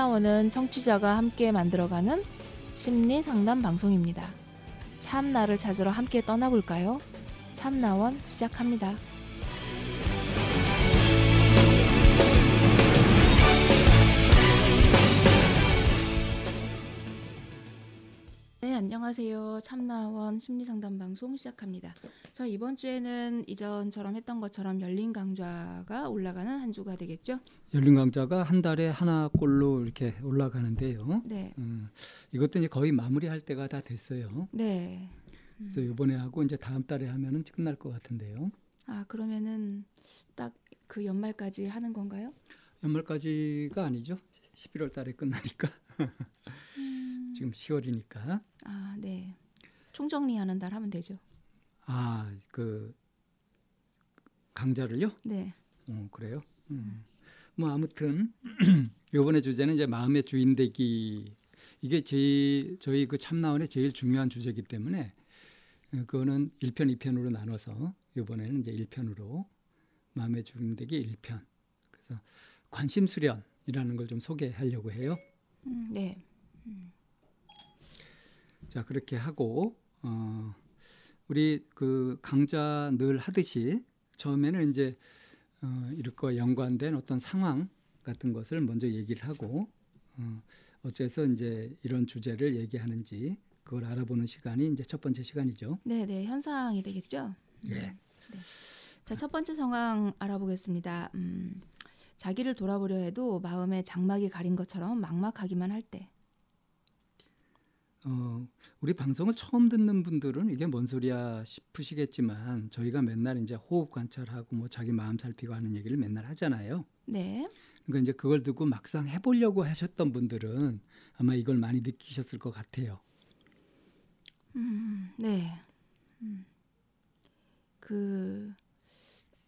참나원은 청취자가 함께 만들어가는 심리 상담 방송입니다. 참나를 찾으러 함께 떠나볼까요? 참나원 시작합니다. 네, 안녕하세요. 참나원 심리상담 방송 시작합니다. 저 이번 주에는 이전처럼 했던 것처럼 열린 강좌가 올라가는 한 주가 되겠죠? 열린 강좌가 한 달에 하나꼴로 이렇게 올라가는데요. 네. 음, 이것도 이제 거의 마무리할 때가 다 됐어요. 네. 그래서 이번에 하고 이제 다음 달에 하면은 끝날 것 같은데요. 아, 그러면은 딱 그 연말까지 하는 건가요? 연말까지가 아니죠. 11월 달에 끝나니까. 음. 지금 10월이니까. 아, 네. 총정리하는 날 하면 되죠. 아, 그 강좌를요? 네. 어, 그래요. 음. 뭐 아무튼 요번에 주제는 이제 마음의 주인 되기 이게 제 저희 그 참나원의 제일 중요한 주제이기 때문에 어, 그거는 1편, 2편으로 나눠서 요번에는 이제 1편으로 마음의 주인 되기 1편. 그래서 관심 수련이라는 걸 좀 소개하려고 해요. 음, 네. 자, 그렇게 하고 어 우리 그 강좌 늘 하듯이 처음에는 이제 어 이것과 연관된 어떤 상황 같은 것을 먼저 얘기를 하고 어 어째서 이제 이런 주제를 얘기하는지 그걸 알아보는 시간이 이제 첫 번째 시간이죠. 네, 네. 현상이 되겠죠? 예. 자, 첫 번째 상황 알아보겠습니다. 음, 자기를 돌아보려 해도 마음에 장막이 가린 것처럼 막막하기만 할 때. 어, 우리 방송을 처음 듣는 분들은 이게 뭔 소리야 싶으시겠지만 저희가 맨날 이제 호흡 관찰하고 뭐 자기 마음 살피고 하는 얘기를 맨날 하잖아요. 네. 그러니까 이제 그걸 듣고 막상 해보려고 하셨던 분들은 아마 이걸 많이 느끼셨을 것 같아요. 음, 네. 음. 그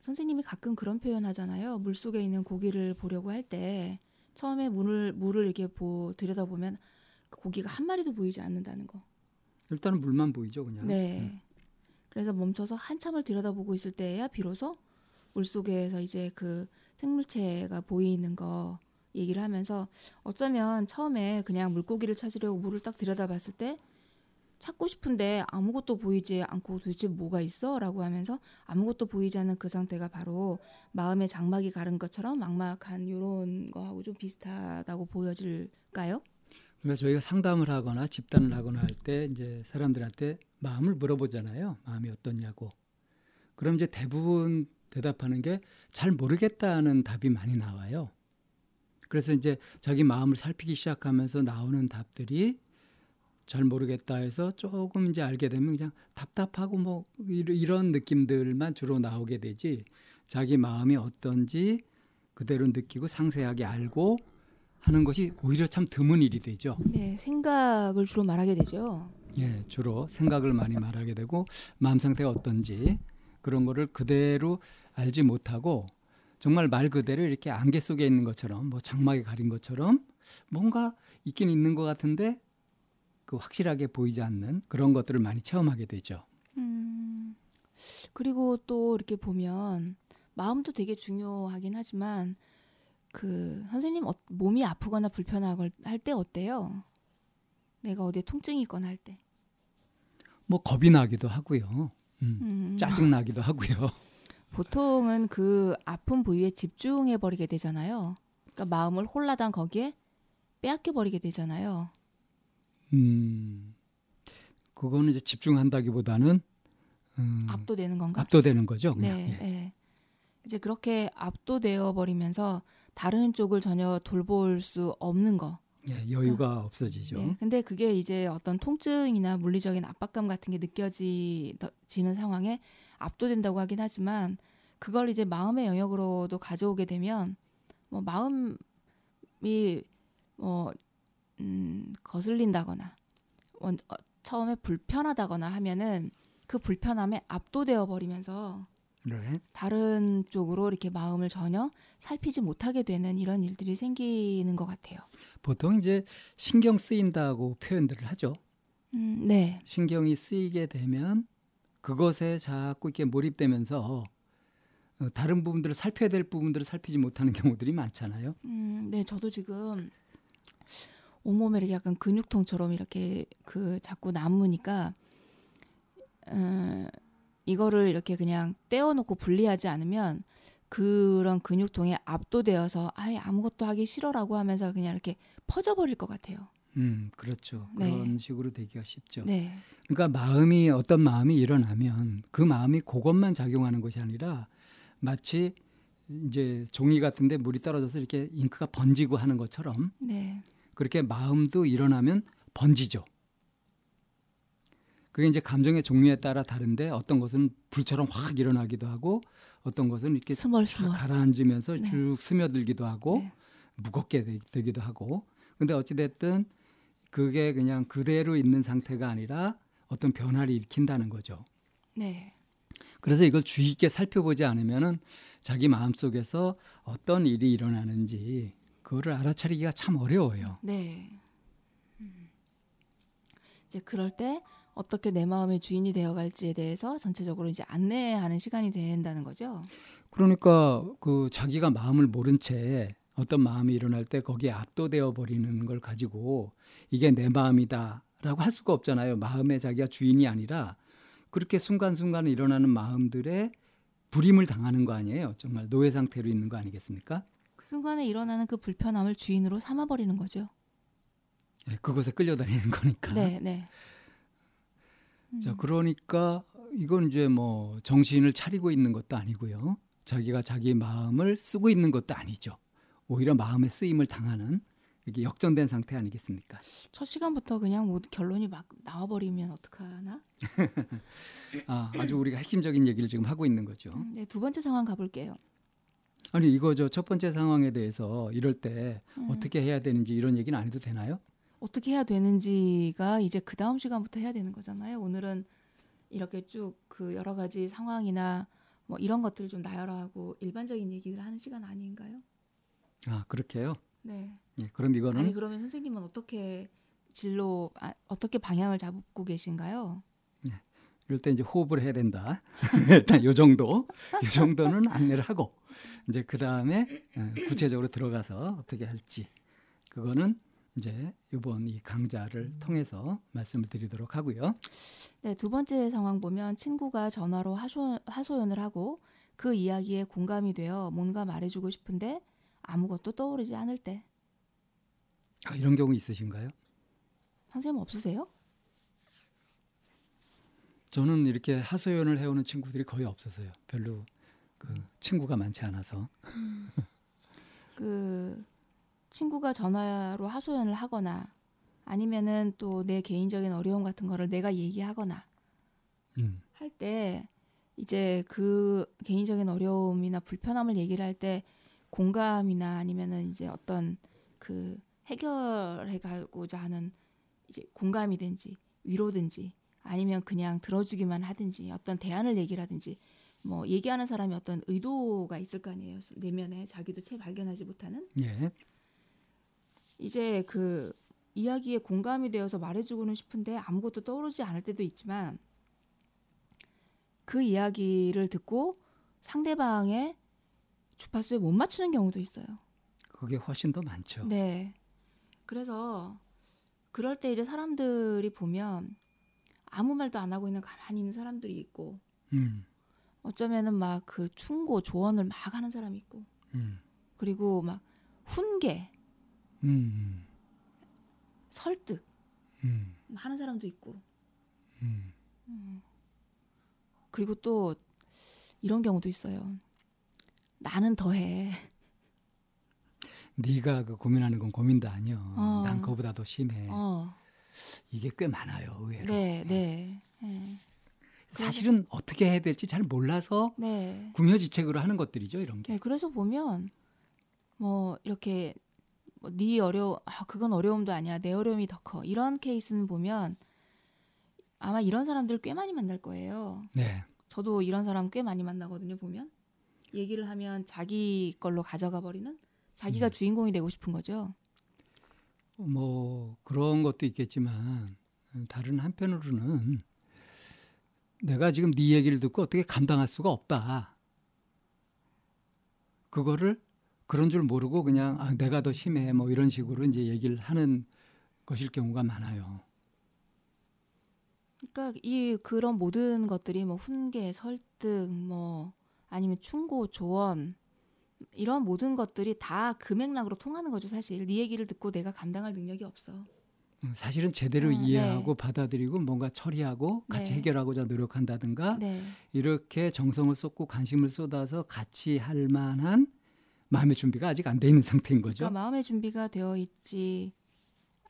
선생님이 가끔 그런 표현 하잖아요. 물 속에 있는 고기를 보려고 할 때 처음에 물을 물을 이렇게 보 들여다 보면 그 고기가 한 마리도 보이지 않는다는 거. 일단은 물만 보이죠, 그냥. 네. 그래서 멈춰서 한참을 들여다보고 있을 때야 비로소 물 속에서 이제 그 생물체가 보이는 거 얘기를 하면서 어쩌면 처음에 그냥 물고기를 찾으려고 물을 딱 들여다봤을 때 찾고 싶은데 아무것도 보이지 않고 도대체 뭐가 있어? 라고 하면서 아무것도 보이지 않는 그 상태가 바로 마음의 장막이 가른 것처럼 막막한 요런 거하고 좀 비슷하다고 보여질까요? 그러니까 저희가 상담을 하거나 집단을 하거나 할 때 이제 사람들한테 마음을 물어보잖아요. 마음이 어떻냐고. 그럼 이제 대부분 대답하는 게 잘 모르겠다는 답이 많이 나와요. 그래서 이제 자기 마음을 살피기 시작하면서 나오는 답들이 잘 모르겠다 해서 조금 이제 알게 되면 그냥 답답하고 뭐 이런 느낌들만 주로 나오게 되지 자기 마음이 어떤지 그대로 느끼고 상세하게 알고 하는 것이 오히려 참 드문 일이 되죠. 네, 생각을 주로 말하게 되죠. 예, 주로 생각을 많이 말하게 되고 마음 상태가 어떤지 그런 거를 그대로 알지 못하고 정말 말 그대로 이렇게 안개 속에 있는 것처럼 뭐 장막에 가린 것처럼 뭔가 있긴 있는 것 같은데 그 확실하게 보이지 않는 그런 것들을 많이 체험하게 되죠. 음, 그리고 또 이렇게 보면 마음도 되게 중요하긴 하지만 그 선생님 어- 몸이 아프거나 불편하고 할때 어때요? 내가 어디에 통증이 있거나 할 때. 뭐 겁이 나기도 하고요. 음, 음, 짜증 나기도 하고요. 보통은 그 아픈 부위에 집중해 버리게 되잖아요. 그러니까 마음을 홀라당 거기에 빼앗겨 버리게 되잖아요. 음, 그거는 이제 집중한다기보다는 음, 압도되는 건가? 압도되는 거죠. 그냥. 네, 예. 네. 이제 그렇게 압도되어 버리면서 다른 쪽을 전혀 돌볼 수 없는 거. 예, 여유가 없어지죠. 네. 근데 그게 이제 어떤 통증이나 물리적인 압박감 같은 게 느껴지는 상황에 압도된다고 하긴 하지만 그걸 이제 마음의 영역으로도 가져오게 되면 뭐 마음이 뭐 음, 거슬린다거나 원- 어, 처음에 불편하다거나 하면은 그 불편함에 압도되어 버리면서 네. 다른 쪽으로 이렇게 마음을 전혀 살피지 못하게 되는 이런 일들이 생기는 것 같아요. 보통 이제 신경 쓰인다고 표현들을 하죠. 음, 네. 신경이 쓰이게 되면 그것에 자꾸 이렇게 몰입되면서 어, 다른 부분들을 살펴야 될 부분들을 살피지 못하는 경우들이 많잖아요. 음, 네, 저도 지금 온몸에 이렇게 약간 근육통처럼 이렇게 그 자꾸 남으니까 어, 이거를 이렇게 그냥 떼어놓고 분리하지 않으면 그런 근육통에 압도되어서 아예 아무것도 하기 싫어라고 하면서 그냥 이렇게 퍼져버릴 것 같아요. 음, 그렇죠. 네. 그런 식으로 되기가 쉽죠. 네, 그러니까 마음이 어떤 마음이 일어나면 그 마음이 그것만 작용하는 것이 아니라 마치 이제 종이 같은데 물이 떨어져서 이렇게 잉크가 번지고 하는 것처럼 네, 그렇게 마음도 일어나면 번지죠. 그게 이제 감정의 종류에 따라 다른데 어떤 것은 불처럼 확 일어나기도 하고 어떤 것은 이렇게 다 스멀스멀. 가라앉으면서 네. 쭉 스며들기도 하고 네. 무겁게 되, 되기도 하고 근데 어찌 됐든 그게 그냥 그대로 있는 상태가 아니라 어떤 변화를 일으킨다는 거죠. 네, 그래서 이걸 주의 있게 살펴보지 않으면은 자기 마음 속에서 어떤 일이 일어나는지 그거를 알아차리기가 참 어려워요. 네. 음. 이제 그럴 때 어떻게 내 마음의 주인이 되어갈지에 대해서 전체적으로 이제 안내하는 시간이 된다는 거죠. 그러니까 그 자기가 마음을 모른 채 어떤 마음이 일어날 때 거기에 압도되어 버리는 걸 가지고 이게 내 마음이다라고 할 수가 없잖아요. 마음의 자기가 주인이 아니라 그렇게 순간순간 일어나는 마음들의 불임을 당하는 거 아니에요. 정말 노예 상태로 있는 거 아니겠습니까? 그 순간에 일어나는 그 불편함을 주인으로 삼아 버리는 거죠. 예, 그것에 끌려다니는 거니까. 네, 네. 자, 그러니까 이건 이제 뭐 정신을 차리고 있는 것도 아니고요. 자기가 자기 마음을 쓰고 있는 것도 아니죠. 오히려 마음의 쓰임을 당하는 이게 역전된 상태 아니겠습니까? 첫 시간부터 그냥 뭐 결론이 막 나와버리면 어떡하나? 아, 아주 우리가 핵심적인 얘기를 지금 하고 있는 거죠. 음, 네, 두 번째 상황 가볼게요. 아니 이거 저 첫 번째 상황에 대해서 이럴 때 음. 어떻게 해야 되는지 이런 얘기는 안 해도 되나요? 어떻게 해야 되는지가 이제 그 다음 시간부터 해야 되는 거잖아요. 오늘은 이렇게 쭉 그 여러 가지 상황이나 뭐 이런 것들을 좀 나열하고 일반적인 얘기를 하는 시간 아닌가요? 아 그렇게요. 네. 예, 그럼 이거는 아니 그러면 선생님은 어떻게 진로 아, 어떻게 방향을 잡고 계신가요? 이럴 때 이제 호흡을 해야 된다. 일단 요 정도, 요 정도는 안내를 하고 이제 그 다음에 구체적으로 들어가서 어떻게 할지 그거는 이제 이번 이 강좌를 통해서 말씀을 드리도록 하고요. 네, 두 번째 상황 보면 친구가 전화로 하소, 하소연을 하고 그 이야기에 공감이 되어 뭔가 말해주고 싶은데 아무것도 떠오르지 않을 때 아, 이런 경우 있으신가요? 선생님 없으세요? 저는 이렇게 하소연을 해오는 친구들이 거의 없어서요. 별로 그 친구가 많지 않아서. 그 친구가 전화로 하소연을 하거나 아니면은 또 내 개인적인 어려움 같은 거를 내가 얘기하거나 음, 할때 이제 그 개인적인 어려움이나 불편함을 얘기를 할 때 공감이나 아니면은 이제 어떤 그 해결해 가고자 하는 이제 공감이든지 위로든지 아니면 그냥 들어주기만 하든지 어떤 대안을 얘기를 하든지 뭐 얘기하는 사람이 어떤 의도가 있을 거 아니에요. 내면에 자기도 채 발견하지 못하는? 예, 이제 그 이야기에 공감이 되어서 말해주고는 싶은데 아무것도 떠오르지 않을 때도 있지만 그 이야기를 듣고 상대방의 주파수에 못 맞추는 경우도 있어요. 그게 훨씬 더 많죠. 네. 그래서 그럴 때 이제 사람들이 보면 아무 말도 안 하고 있는 가만히 있는 사람들이 있고 음, 어쩌면은 막 그 충고 조언을 막 하는 사람이 있고 음, 그리고 막 훈계 음, 설득 음, 하는 사람도 있고 음. 그리고 또 이런 경우도 있어요. 나는 더해. 네가 그 고민하는 건 고민도 아니여. 어. 난 그보다 더 심해. 어, 이게 꽤 많아요, 의외로. 네, 네, 네, 사실은 어떻게 해야 될지 잘 몰라서 네. 궁여지책으로 하는 것들이죠, 이런 게. 네, 그래서 보면 뭐 이렇게 뭐네 어려, 아 그건 어려움도 아니야, 내 어려움이 더 커. 이런 케이스는 보면 아마 이런 사람들 꽤 많이 만날 거예요. 네. 저도 이런 사람 꽤 많이 만나거든요. 보면 얘기를 하면 자기 걸로 가져가 버리는 자기가 주인공이 되고 싶은 거죠. 뭐 그런 것도 있겠지만 다른 한편으로는 내가 지금 네 얘기를 듣고 어떻게 감당할 수가 없다. 그거를 그런 줄 모르고 그냥 아, 내가 더 심해 뭐 이런 식으로 이제 얘기를 하는 것일 경우가 많아요. 그러니까 이 그런 모든 것들이 뭐 훈계, 설득, 뭐 아니면 충고, 조언 이런 모든 것들이 다 금액락으로 통하는 거죠 사실. 네 얘기를 듣고 내가 감당할 능력이 없어. 음, 사실은 제대로 어, 이해하고 받아들이고 뭔가 처리하고 같이 네. 해결하고자 노력한다든가 네, 이렇게 정성을 쏟고 관심을 쏟아서 같이 할 만한 마음의 준비가 아직 안 돼 있는 상태인 거죠. 그러니까 마음의 준비가 되어 있지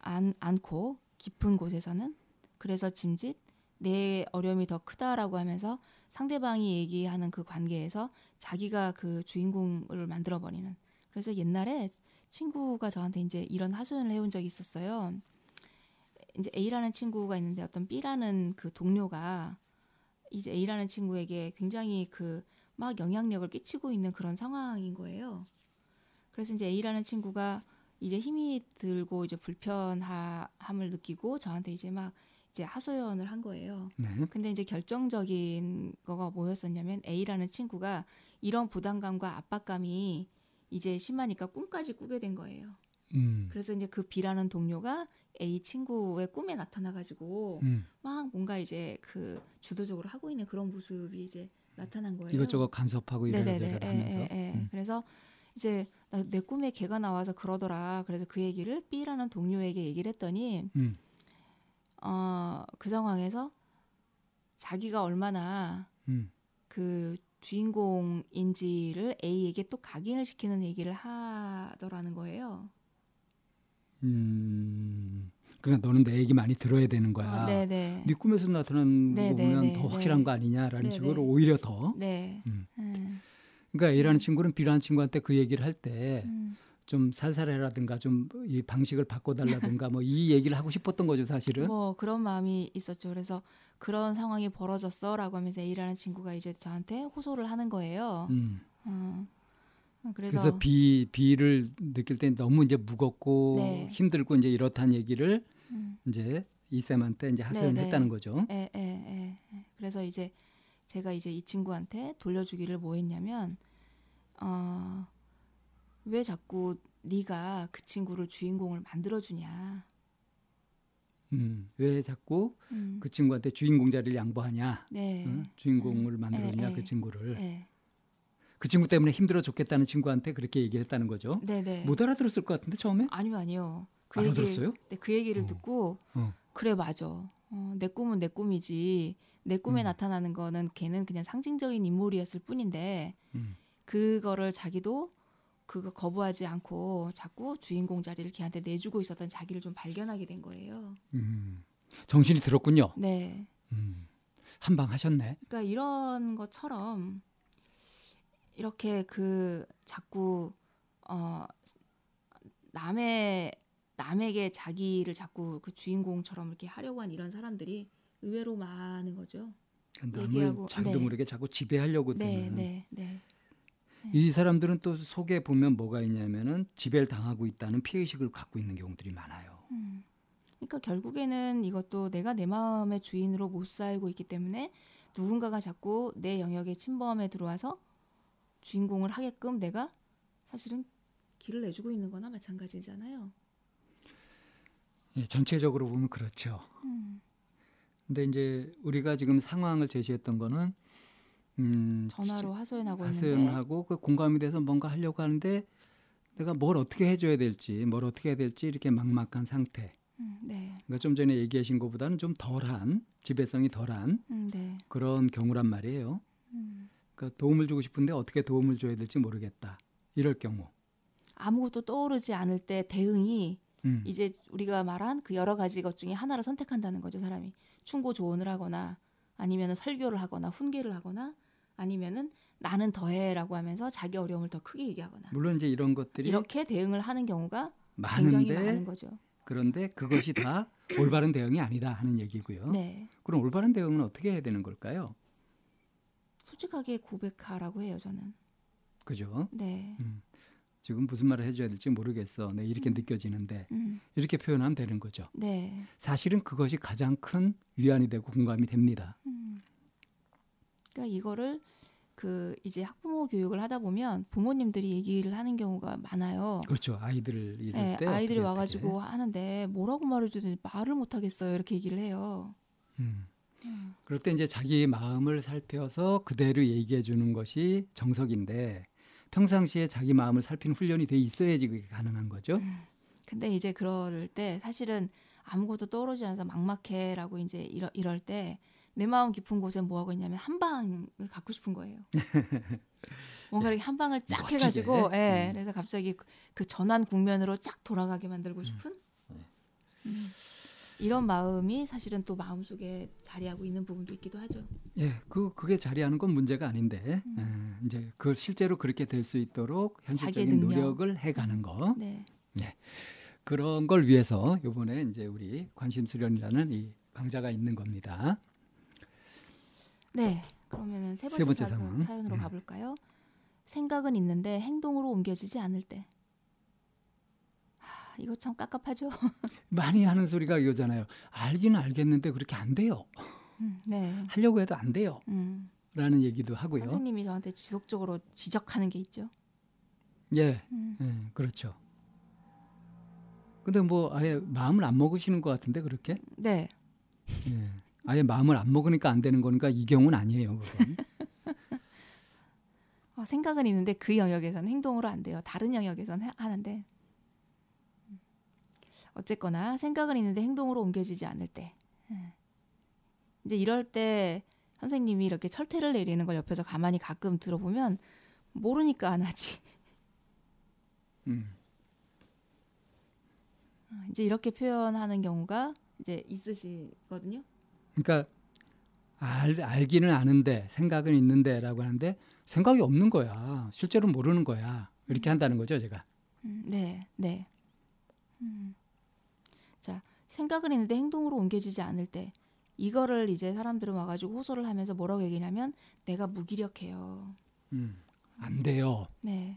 않, 않고 깊은 곳에서는 그래서 짐짓 내 어려움이 더 크다라고 하면서 상대방이 얘기하는 그 관계에서 자기가 그 주인공을 만들어 버리는. 그래서 옛날에 친구가 저한테 이제 이런 하소연을 해온 적이 있었어요. 이제 A라는 친구가 있는데 어떤 B라는 그 동료가 이제 A라는 친구에게 굉장히 그 막 영향력을 끼치고 있는 그런 상황인 거예요. 그래서 이제 A라는 친구가 이제 힘이 들고 이제 불편함을 느끼고 저한테 이제 막 이제 하소연을 한 거예요. 네. 근데 이제 결정적인 거가 뭐였었냐면 A라는 친구가 이런 부담감과 압박감이 이제 심하니까 꿈까지 꾸게 된 거예요. 음. 그래서 이제 그 B라는 동료가 A 친구의 꿈에 나타나가지고 음. 막 뭔가 이제 그 주도적으로 하고 있는 그런 모습이 이제 나타난 거예요. 이것저것 간섭하고. 이래저래 예, 하면서 예, 예. 음. 그래서 이제 나- 내 꿈에 걔가 나와서 그러더라. 그래서 그 얘기를 B라는 동료에게 얘기를 했더니 음. 어, 그 상황에서 자기가 얼마나 음. 그 주인공인지를 A에게 또 각인을 시키는 얘기를 하더라는 거예요. 음. 그러니까 너는 내 얘기 많이 들어야 되는 거야. 어, 네네. 네 꿈에서 나타나는 네, 거 네, 보면 네, 더 네. 확실한 거 아니냐라는 네, 식으로 네. 오히려 더. 네. 음. 음, 그러니까 A라는 친구는 B라는 친구한테 그 얘기를 할때좀 음. 살살해라든가 좀 이 방식을 바꿔달라든가 뭐 이 얘기를 하고 싶었던 거죠 사실은. 뭐 그런 마음이 있었죠. 그래서 그런 상황이 벌어졌어라고 하면서 A라는 친구가 이제 저한테 호소를 하는 거예요. 음. 어. 어, 그래서, 그래서, B B를 느낄 때 너무 이제 무겁고 네. 힘들고 이제 이렇다는 얘기를 음. 이제 이쌤한테 이제 하소연을 네, 네. 했다는 거죠. 예, 예, 예, 예. 그래서 이제 제가 이제 이 친구한테 돌려주기를 뭐 했냐면 어, 왜 자꾸 네가 그 친구를 주인공을 만들어 주냐. 음. 왜 자꾸 음. 그 친구한테 주인공 자리를 양보하냐? 네. 응? 주인공을 만들었냐 예, 그 예. 친구를. 네. 그 친구 때문에 힘들어 죽겠다는 친구한테 그렇게 얘기했다는 거죠. 네, 네. 못 알아들었을 것 같은데 처음에 아니요, 아니요. 그 안 얘기를 알아들었어요? 네, 그 얘기를 어. 듣고 어. 그래 맞아. 어, 내 꿈은 내 꿈이지. 내 꿈에 음. 나타나는 거는 걔는 그냥 상징적인 인물이었을 뿐인데 음. 그거를 자기도 그거 거부하지 않고 자꾸 주인공 자리를 걔한테 내주고 있었던 자기를 좀 발견하게 된 거예요. 음. 정신이 들었군요. 네. 음. 한방 하셨네. 그러니까 이런 것처럼 이렇게 그 자꾸 어 남의 남에게 자기를 자꾸 그 주인공처럼 이렇게 하려고 하는 이런 사람들이 의외로 많은 거죠. 남을 얘기하고, 자기도 네. 모르게 자꾸 지배하려고 네, 드는. 네, 네. 이 사람들은 또 속에 보면 뭐가 있냐면은 지배를 당하고 있다는 피해 의식을 갖고 있는 경우들이 많아요. 음. 그러니까 결국에는 이것도 내가 내 마음의 주인으로 못 살고 있기 때문에 누군가가 자꾸 내 영역에 침범에 들어와서 주인공을 하게끔 내가 사실은 길을 내주고 있는 거나 마찬가지잖아요. 예, 전체적으로 보면 그렇죠. 음. 근데 이제 우리가 지금 상황을 제시했던 거는 음, 전화로 하소연하고 하소연을 하고 그 공감이 돼서 뭔가 하려고 하는데 내가 뭘 어떻게 해줘야 될지 뭘 어떻게 해야 될지 이렇게 막막한 상태. 음, 네. 그러니까 좀 전에 얘기하신 것보다는 좀 덜한 지배성이 덜한 음, 네. 그런 경우란 말이에요. 음. 그러니까 도움을 주고 싶은데 어떻게 도움을 줘야 될지 모르겠다. 이럴 경우. 아무것도 떠오르지 않을 때 대응이 음. 이제 우리가 말한 그 여러 가지 것 중에 하나를 선택한다는 거죠, 사람이. 충고 조언을 하거나 아니면은 설교를 하거나 훈계를 하거나 아니면은 나는 더해라고 하면서 자기 어려움을 더 크게 얘기하거나 물론 이제 이런 것들이 이렇게 대응을 하는 경우가 굉장히 많은데 많은 거죠. 그런데 그것이 다 올바른 대응이 아니다 하는 얘기고요. 네. 그럼 올바른 대응은 어떻게 해야 되는 걸까요? 솔직하게 고백하라고 해요, 저는. 그죠? 네. 지금 무슨 말을 해줘야 될지 모르겠어. 네, 이렇게 느껴지는데 음. 이렇게 표현하면 되는 거죠. 네. 사실은 그것이 가장 큰 위안이 되고 공감이 됩니다. 음. 그러니까 이거를 그 이제 학부모 교육을 하다 보면 부모님들이 얘기를 하는 경우가 많아요. 그렇죠. 아이들을 이럴 네, 때 아이들이 와가지고 하는데 뭐라고 말해주든지 말을 못 하겠어요. 이렇게 얘기를 해요. 어떻게. 음. 그럴 때 이제 자기 마음을 살펴서 그대로 얘기해 주는 것이 정석인데 평상시에 자기 마음을 살피는 훈련이 돼 있어야지 그게 가능한 거죠. 근데 이제 그럴 때 사실은 아무것도 떠오르지 않아서 막막해라고 이제 이러, 이럴 때 내 마음 깊은 곳에 뭐 하고 있냐면 한 방을 갖고 싶은 거예요. 뭔가 이렇게 한 방을 쫙 멋지게. 해가지고, 예. 음. 그래서 갑자기 그- 그 전환 국면으로 쫙 돌아가게 만들고 싶은 음. 이런 마음이 사실은 또 마음 속에 자리하고 있는 부분도 있기도 하죠. 예, 그 그게 자리하는 건 문제가 아닌데 음. 예, 이제 그 실제로 그렇게 될 수 있도록 현실적인. 노력을 해가는 거 네. 그런 걸 위해서 이번에 이제 우리 관심 수련이라는 이 강좌가 있는 겁니다. 네. 그러면은 세 번째, 세 번째 사연. 사연으로 음. 가볼까요? 생각은 있는데 행동으로 옮겨지지 않을 때. 하, 이거 참 깝깝하죠. 많이 하는 소리가 이거잖아요. 알기는 알겠는데 그렇게 안 돼요. 음, 네. 하려고 해도 안 돼요. 음, 라는 얘기도 하고요. 선생님이 저한테 지속적으로 지적하는 게 있죠. 예, 음, 예, 그렇죠. 근데 뭐 아예 마음을 안 먹으시는 것 같은데 그렇게? 네. 예. 아예 마음을 안 먹으니까 안 되는 거니까 이 경우는 아니에요. 그건. 어, 생각은 있는데 그 영역에서는 행동으로 안 돼요. 다른 영역에서는 해- 하는데. 음. 어쨌거나 생각은 있는데 행동으로 옮겨지지 않을 때. 예. 이제 이럴 때 선생님이 이렇게 철퇴를 내리는 걸 옆에서 가만히 가끔 들어보면 모르니까 안 하지. 음. 어, 이제 이렇게 표현하는 경우가 이제 있으시거든요. 그러니까 알, 알기는 아는데 생각은 있는데라고 하는데 생각이 없는 거야. 실제로 모르는 거야. 이렇게 한다는 거죠, 제가. 음, 네, 네. 음. 자, 생각은 있는데 행동으로 옮겨지지 않을 때 이거를 이제 사람들은 와가지고 호소를 하면서 뭐라고 얘기냐면 내가 무기력해요. 음. 안 돼요. 네,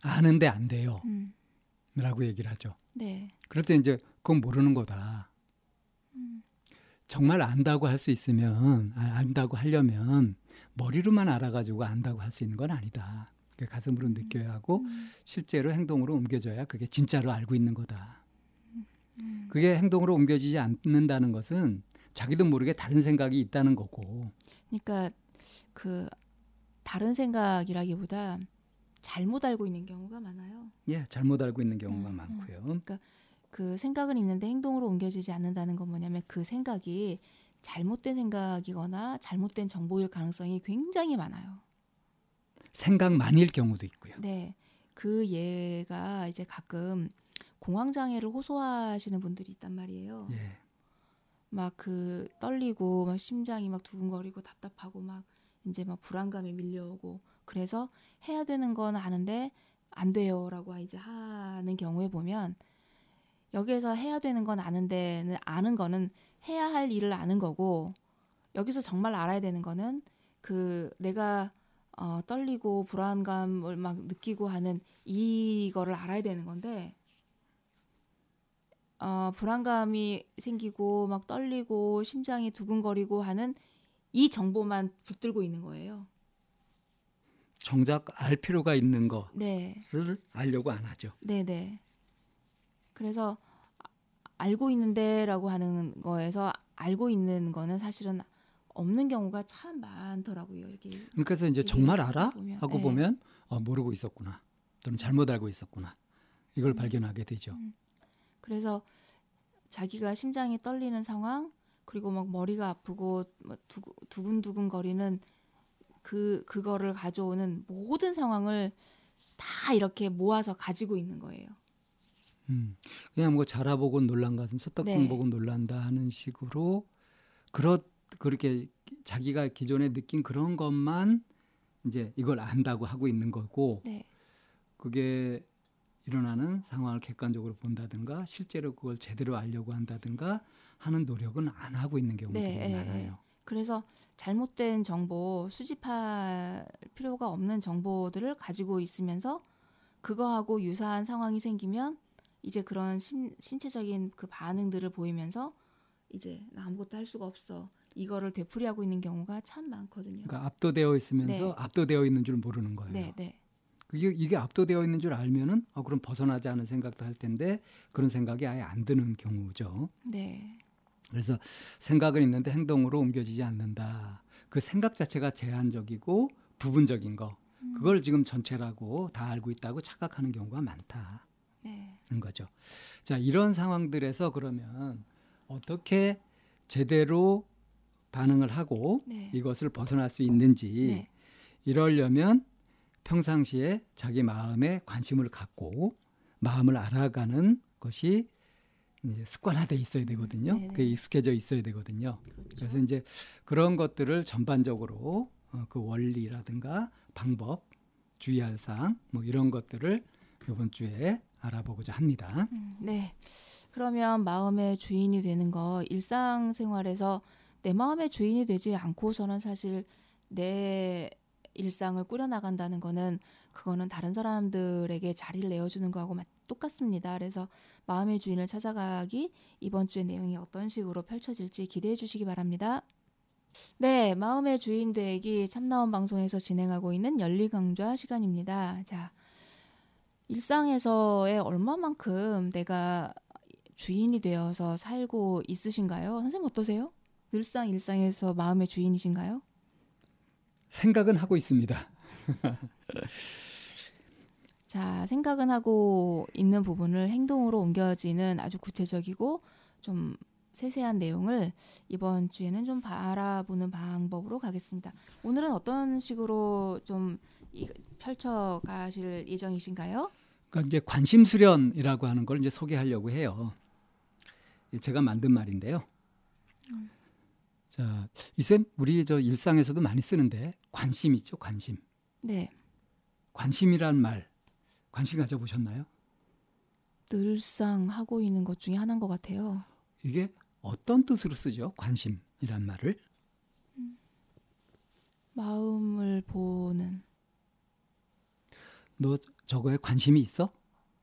아는데 안 돼요. 음, 라고 얘기를 하죠. 네, 그럴 때 이제 그건 모르는 거다. 정말 안다고 할 수 있으면 아, 안다고 하려면 머리로만 알아가지고 안다고 할 수 있는 건 아니다. 그 가슴으로 느껴야 하고 음, 실제로 행동으로 옮겨져야 그게 진짜로 알고 있는 거다. 그게 행동으로 옮겨지지 않는다는 것은 자기도 모르게 다른 생각이 있다는 거고. 그러니까 그 다른 생각이라기보다 잘못 알고 있는 경우가 많아요. 예, 잘못 알고 있는 경우가 음, 많고요. 그 생각은 있는데 행동으로 옮겨지지 않는다는 건 뭐냐면 그 생각이 잘못된 생각이거나 잘못된 정보일 가능성이 굉장히 많아요. 생각만일 경우도 있고요. 네. 그 예가 이제 가끔 공황 장애를 호소하시는 분들이 있단 말이에요. 예. 막그 떨리고 막 심장이 막 두근거리고 답답하고 막 이제 막 불안감이 밀려오고 그래서 해야 되는 건 아는데 안 돼요라고 이제 하는 경우에 보면 여기에서 해야 되는 건 아는데는 아는 거는 해야 할 일을 아는 거고 여기서 정말 알아야 되는 거는 그 내가 어, 떨리고 불안감을 막 느끼고 하는 이거를 알아야 되는 건데 어, 불안감이 생기고 막 떨리고 심장이 두근거리고 하는 이 정보만 붙들고 있는 거예요. 정작 알 필요가 있는 것을 네, 알려고 안 하죠. 네, 네. 그래서 아- 알고 있는데라고 하는 거에서 알고 있는 거는 사실은 없는 경우가 참 많더라고요. 이렇게 그러니까 이제 얘기를 정말 알아? 보면, 하고 네. 보면 어, 모르고 있었구나. 또는 잘못 알고 있었구나. 이걸 발견하게 되죠. 그래서 자기가 심장이 떨리는 상황 그리고 막 머리가 아프고 막 두근- 두근두근 거리는 그 그거를 가져오는 모든 상황을 다 이렇게 모아서 가지고 있는 거예요. 음. 그냥 뭐 자라보고 놀란 가슴 소떡궁 네. 보고 놀란다 하는 식으로 그렇 그렇게 자기가 기존에 느낀 그런 것만 이제 이걸 안다고 하고 있는 거고 네, 그게 일어나는 상황을 객관적으로 본다든가 실제로 그걸 제대로 알려고 한다든가 하는 노력은 안 하고 있는 경우들이 네, 예, 많아요. 그래서 잘못된 정보 수집할 필요가 없는 정보들을 가지고 있으면서 그거하고 유사한 상황이 생기면 이제 그런 신, 신체적인 그 반응들을 보이면서 이제 나 아무것도 할 수가 없어. 이거를 되풀이하고 있는 경우가 참 많거든요. 그러니까 압도되어 있으면서 네. 압도되어 있는 줄 모르는 거예요. 네, 네. 이게, 이게 압도되어 있는 줄 알면은 어, 그럼 벗어나지 않은 생각도 할 텐데 그런 생각이 아예 안 드는 경우죠. 네. 그래서 생각은 있는데 행동으로 옮겨지지 않는다. 그 생각 자체가 제한적이고 부분적인 거. 음. 그걸 지금 전체라고 다 알고 있다고 착각하는 경우가 많다는 네. 거죠. 자, 이런 상황들에서 그러면 어떻게 제대로 반응을 하고 네. 이것을 벗어날 수 있는지 네. 이러려면 평상시에 자기 마음에 관심을 갖고 마음을 알아가는 것이 이제 습관화돼 있어야 되거든요. 네네. 그게 익숙해져 있어야 되거든요. 그렇죠. 그래서 이제 그런 것들을 전반적으로 어, 그 원리라든가 방법, 주의할 사항 뭐 이런 것들을 이번 주에 알아보고자 합니다. 음, 네. 그러면 마음의 주인이 되는 거 일상생활에서 내 마음의 주인이 되지 않고서는 사실 내 일상을 꾸려나간다는 거는 그거는 다른 사람들에게 자리를 내어주는 거하고 마- 똑같습니다. 그래서 마음의 주인을 찾아가기 이번 주의 내용이 어떤 식으로 펼쳐질지 기대해 주시기 바랍니다. 네, 마음의 주인 되기 참나원 방송에서 진행하고 있는 열리 강좌 시간입니다. 자, 일상에서의 얼마만큼 내가 주인이 되어서 살고 있으신가요? 선생님 어떠세요? 늘상 일상에서 마음의 주인이신가요? 생각은 하고 있습니다. 자, 생각은 하고 있는 부분을 행동으로 옮겨지는 아주 구체적이고 좀 세세한 내용을 이번 주에는 좀 바라보는 방법으로 가겠습니다. 오늘은 어떤 식으로 좀 이- 펼쳐 가실 예정이신가요? 그러니까 이제 관심 수련이라고 하는 걸 이제 소개하려고 해요. 제가 만든 말인데요. 자, 이쌤 우리 저 일상에서도 많이 쓰는데 관심 있죠, 관심. 네, 관심이란 말 관심 가져보셨나요? 늘상 하고 있는 것 중에 하나인 것 같아요. 이게 어떤 뜻으로 쓰죠? 관심이란 말을 마음을 보는 너 저거에 관심이 있어?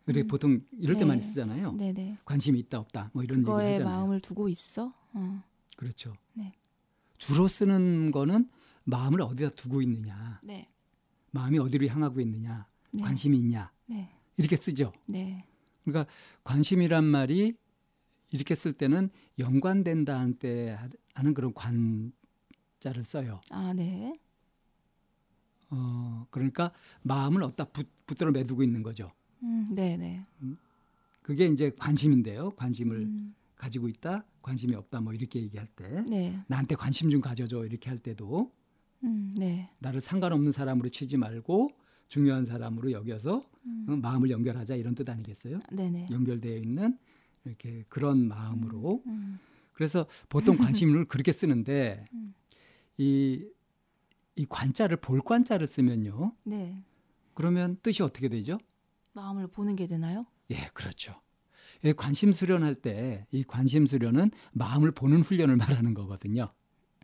이렇게 음. 보통 이럴 때 네. 많이 쓰잖아요. 네네 관심이 있다 없다 뭐 이런 얘기 그거에 하잖아요. 마음을 두고 있어. 어. 그렇죠. 네. 주로 쓰는 거는 마음을 어디다 두고 있느냐, 네. 마음이 어디로 향하고 있느냐, 네. 관심이 있냐 네. 이렇게 쓰죠. 네. 그러니까 관심이란 말이 이렇게 쓸 때는 연관된다 할때 하는 그런 관자를 써요. 아, 네. 어, 그러니까 마음을 어디다 붙, 붙들어 매두고 있는 거죠. 음, 네, 네. 그게 이제 관심인데요. 관심을 음, 가지고 있다, 관심이 없다, 뭐 이렇게 얘기할 때 네. 나한테 관심 좀 가져줘 이렇게 할 때도 음, 네. 나를 상관없는 사람으로 치지 말고 중요한 사람으로 여겨서 음, 어, 마음을 연결하자 이런 뜻 아니겠어요? 네, 네. 연결되어 있는 이렇게 그런 마음으로 음, 그래서 보통 관심을 그렇게 쓰는데 음. 이, 이 관자를 볼 관자를 쓰면요. 네. 그러면 뜻이 어떻게 되죠? 마음을 보는 게 되나요? 예, 그렇죠. 이 관심 수련할 때 이 관심 수련은 마음을 보는 훈련을 말하는 거거든요.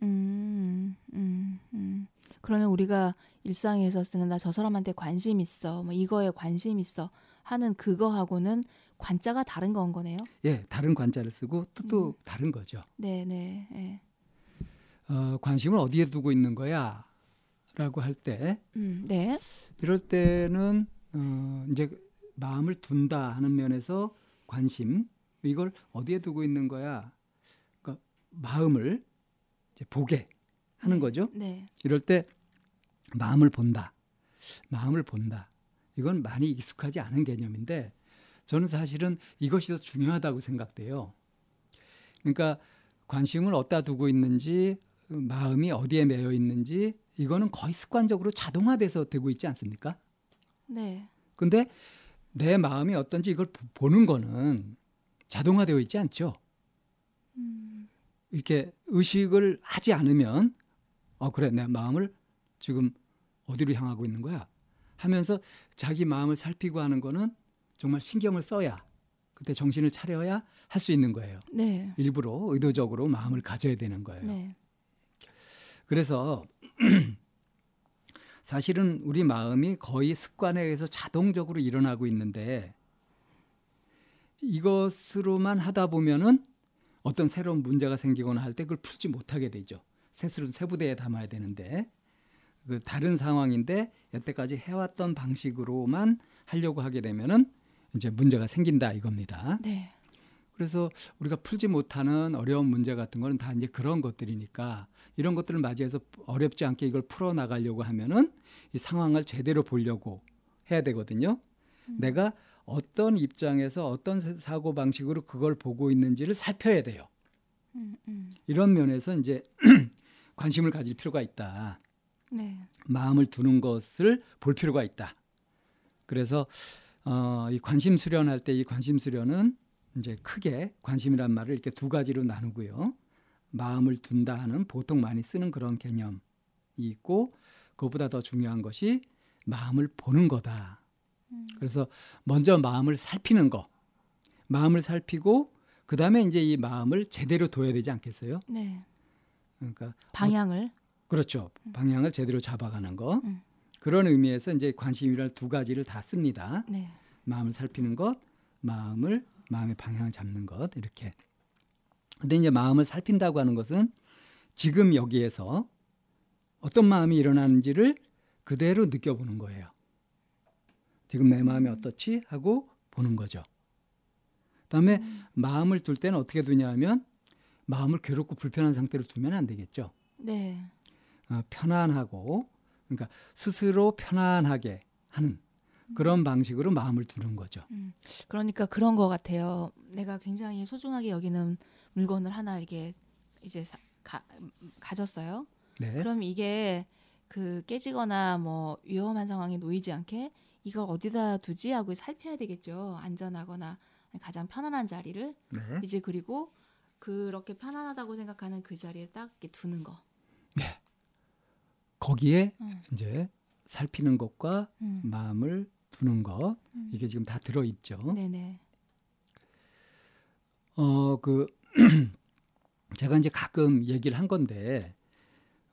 음, 음, 음. 그러면 우리가 일상에서 쓰는 나 저 사람한테 관심 있어, 뭐 이거에 관심 있어 하는 그거하고는 관자가 다른 건 거네요. 예, 다른 관자를 쓰고 뜻도 음. 다른 거죠. 네, 네, 네. 어, 관심을 어디에 두고 있는 거야? 라고 할 때, 음, 네, 이럴 때는 어, 이제 마음을 둔다 하는 면에서 관심, 이걸 어디에 두고 있는 거야? 그러니까 마음을 이제 보게 하는 네. 거죠. 네, 이럴 때 마음을 본다. 마음을 본다. 이건 많이 익숙하지 않은 개념인데 저는 사실은 이것이 더 중요하다고 생각돼요. 그러니까 관심을 어디다 두고 있는지 마음이 어디에 매여 있는지 이거는 거의 습관적으로 자동화돼서 되고 있지 않습니까? 네, 근데 내 마음이 어떤지 이걸 보- 보는 거는 자동화되어 있지 않죠. 음, 이렇게 의식을 하지 않으면 어 그래 내 마음을 지금 어디로 향하고 있는 거야 하면서 자기 마음을 살피고 하는 거는 정말 신경을 써야 그때 정신을 차려야 할 수 있는 거예요. 네, 일부러 의도적으로 마음을 가져야 되는 거예요. 네, 그래서 사실은 우리 마음이 거의 습관에 의해서 자동적으로 일어나고 있는데 이것으로만 하다 보면은 어떤 새로운 문제가 생기거나 할 때 그걸 풀지 못하게 되죠. 새스런 세부대에 담아야 되는데 그 다른 상황인데 여태까지 해왔던 방식으로만 하려고 하게 되면은 이제 문제가 생긴다 이겁니다. 네. 그래서 우리가 풀지 못하는 어려운 문제 같은 거는 다 이제 그런 것들이니까 이런 것들을 맞이해서 어렵지 않게 이걸 풀어 나가려고 하면은 이 상황을 제대로 보려고 해야 되거든요. 음. 내가 어떤 입장에서 어떤 사고 방식으로 그걸 보고 있는지를 살펴야 돼요. 음, 음. 이런 면에서 이제 관심을 가질 필요가 있다. 네. 마음을 두는 것을 볼 필요가 있다. 그래서 어, 이 관심 수련할 때 이 관심 수련은 이제 크게 관심이란 말을 이렇게 두 가지로 나누고요. 마음을 둔다 하는 보통 많이 쓰는 그런 개념이 있고 그것보다 더 중요한 것이 마음을 보는 거다. 음. 그래서 먼저 마음을 살피는 거. 마음을 살피고 그다음에 이제 이 마음을 제대로 둬야 되지 않겠어요? 네. 그러니까 방향을 어, 그렇죠. 음. 방향을 제대로 잡아가는 거. 음. 그런 의미에서 이제 관심이랄 두 가지를 다 씁니다. 네. 마음을 살피는 것, 마음을 마음의 방향을 잡는 것 이렇게. 근데 이제 마음을 살핀다고 하는 것은 지금 여기에서 어떤 마음이 일어나는지를 그대로 느껴보는 거예요. 지금 내 마음이 어떻지 하고 보는 거죠. 그다음에 음. 마음을 둘 때는 어떻게 두냐면 마음을 괴롭고 불편한 상태로 두면 안 되겠죠. 네. 어, 편안하고 그러니까 스스로 편안하게 하는 그런 음. 방식으로 마음을 두는 거죠. 음. 그러니까 그런 것 같아요. 내가 굉장히 소중하게 여기는 물건을 하나 이렇게 이제 사, 가, 가졌어요. 네. 그럼 이게 그 깨지거나 뭐 위험한 상황에 놓이지 않게 이걸 어디다 두지 하고 살펴야 되겠죠. 안전하거나 가장 편안한 자리를 네. 이제 그리고 그렇게 편안하다고 생각하는 그 자리에 딱 이렇게 두는 거. 네. 거기에 음. 이제 살피는 것과 음. 마음을 두는 것 음. 이게 지금 다 들어 있죠. 네네. 어그 제가 이제 가끔 얘기를 한 건데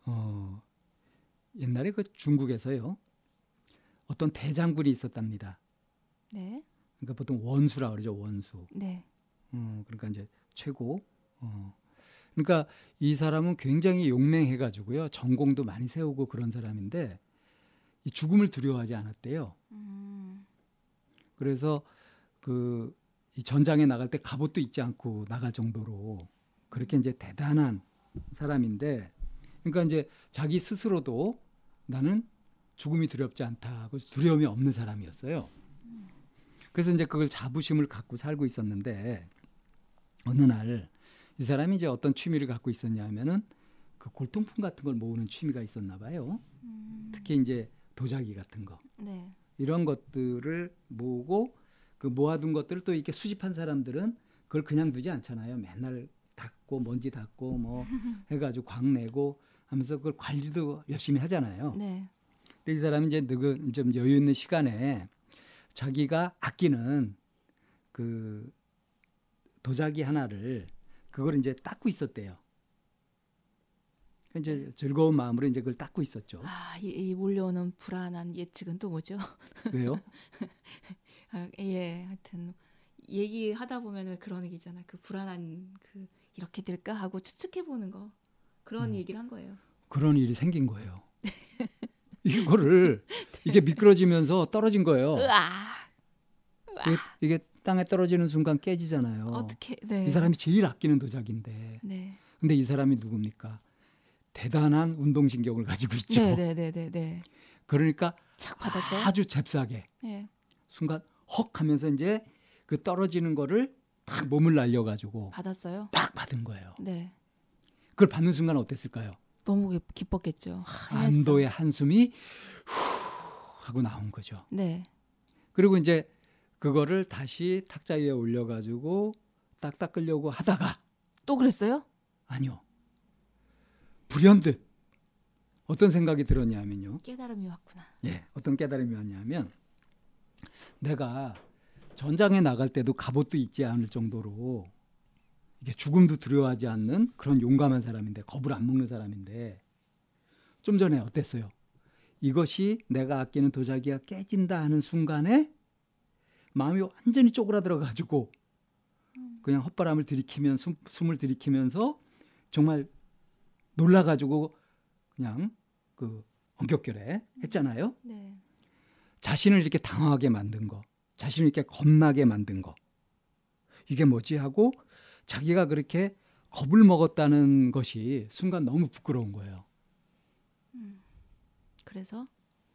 어 옛날에 그 중국에서요 어떤 대장군이 있었답니다. 네. 그러니까 보통 원수라 그러죠 원수. 네. 음 그러니까 이제 최고. 어 그러니까 이 사람은 굉장히 용맹해가지고요 전공도 많이 세우고 그런 사람인데 이 죽음을 두려워하지 않았대요. 음. 그래서 그 이 전장에 나갈 때 갑옷도 입지 않고 나갈 정도로 그렇게 이제 대단한 사람인데 그러니까 이제 자기 스스로도 나는 죽음이 두렵지 않다고 두려움이 없는 사람이었어요. 그래서 이제 그걸 자부심을 갖고 살고 있었는데 어느 날 이 사람이 이제 어떤 취미를 갖고 있었냐 하면은 그 골동품 같은 걸 모으는 취미가 있었나 봐요. 음. 특히 이제 도자기 같은 거. 네. 이런 것들을 모으고 그 모아둔 것들을 또 이렇게 수집한 사람들은 그걸 그냥 두지 않잖아요. 맨날 닦고 먼지 닦고 뭐 해가지고 광 내고 하면서 그걸 관리도 열심히 하잖아요. 네. 이 사람이 이제 누구 좀 여유 있는 시간에 자기가 아끼는 그 도자기 하나를 그걸 이제 닦고 있었대요. 이제 즐거운 마음으로 이제 그걸 닦고 있었죠. 아, 이, 이 몰려오는 불안한 예측은 또 뭐죠? 왜요? 아, 예, 하여튼 얘기하다 보면은 그런 얘기잖아. 그 불안한 그 이렇게 될까 하고 추측해 보는 거 그런 음, 얘기를 한 거예요. 그런 일이 생긴 거예요. 이거를 이게 미끄러지면서 떨어진 거예요. 으아. 이게, 이게, 땅에 떨어지는 순간 깨지잖아요. 어떻게? 네. 이 사람이 제일 아끼는 도자기인데. 네. 근데 이 사람이 누굽니까? 대단한 운동신경을 가지고 있죠. 네네네네. 네, 네, 네. 그러니까 착 받았어요. 아주 잽싸게 네. 순간 헉 하면서 이제 그 떨어지는 거를 딱 몸을 날려가지고 받았어요. 딱 받은 거예요. 네. 그걸 받는 순간 어땠을까요? 너무 기뻤겠죠. 하, 안도의 한숨이 후 하고 나온 거죠. 네. 그리고 이제 그거를 다시 탁자 위에 올려가지고 딱 닦으려고 하다가 또 그랬어요? 아니요. 불현듯 어떤 생각이 들었냐면요. 깨달음이 왔구나. 예, 어떤 깨달음이 왔냐면 내가 전장에 나갈 때도 갑옷도 있지 않을 정도로 이게 죽음도 두려워하지 않는 그런 용감한 사람인데 겁을 안 먹는 사람인데 좀 전에 어땠어요? 이것이 내가 아끼는 도자기가 깨진다 하는 순간에 마음이 완전히 쪼그라들어 가지고 그냥 헛바람을 들이키면 숨, 숨을 들이키면서 정말 놀라가지고 그냥 그 엄격결에 했잖아요. 네. 자신을 이렇게 당황하게 만든 거, 자신을 이렇게 겁나게 만든 거. 이게 뭐지 하고 자기가 그렇게 겁을 먹었다는 것이 순간 너무 부끄러운 거예요. 그래서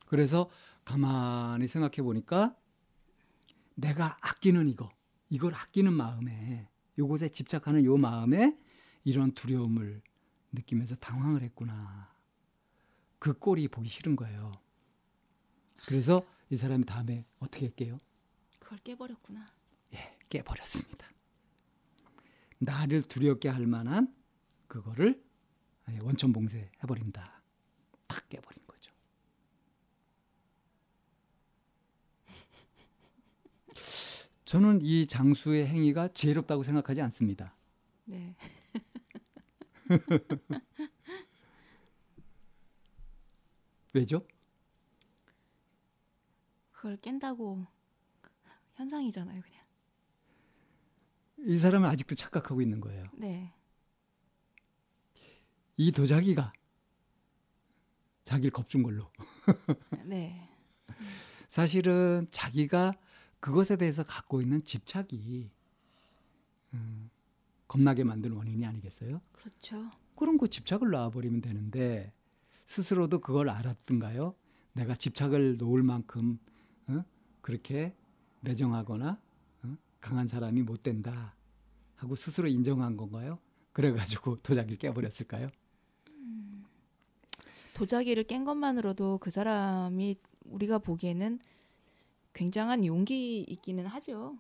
그래서 가만히 생각해 보니까 내가 아끼는 이거, 이걸 아끼는 마음에 요것에 집착하는 요 마음에 이런 두려움을 느끼면서 당황을 했구나. 그 꼴이 보기 싫은 거예요. 그래서 이 사람이 다음에 어떻게 할게요? 그걸 깨버렸구나. 예, 깨버렸습니다. 나를 두렵게 할 만한 그거를 예, 원천 봉쇄 해버린다. 탁 깨버린 거죠. 저는 이 장수의 행위가 지혜롭다고 생각하지 않습니다. 네. 왜죠? 그걸 깬다고 현상이잖아요, 그냥. 이 사람은 아직도 착각하고 있는 거예요. 네. 이 도자기가 자기를 겁준 걸로. 네. 사실은 자기가 그것에 대해서 갖고 있는 집착이 음, 겁나게 만든 원인이 아니겠어요? 그렇죠. 그런 거 집착을 놔버리면 되는데 스스로도 그걸 알았던가요? 내가 집착을 놓을 만큼 어? 그렇게 매정하거나 어? 강한 사람이 못 된다 하고 스스로 인정한 건가요? 그래가지고 도자기를 깨버렸을까요? 도자기를 깬 것만으로도 그 사람이 우리가 보기에는 굉장한 용기 있기는 하죠.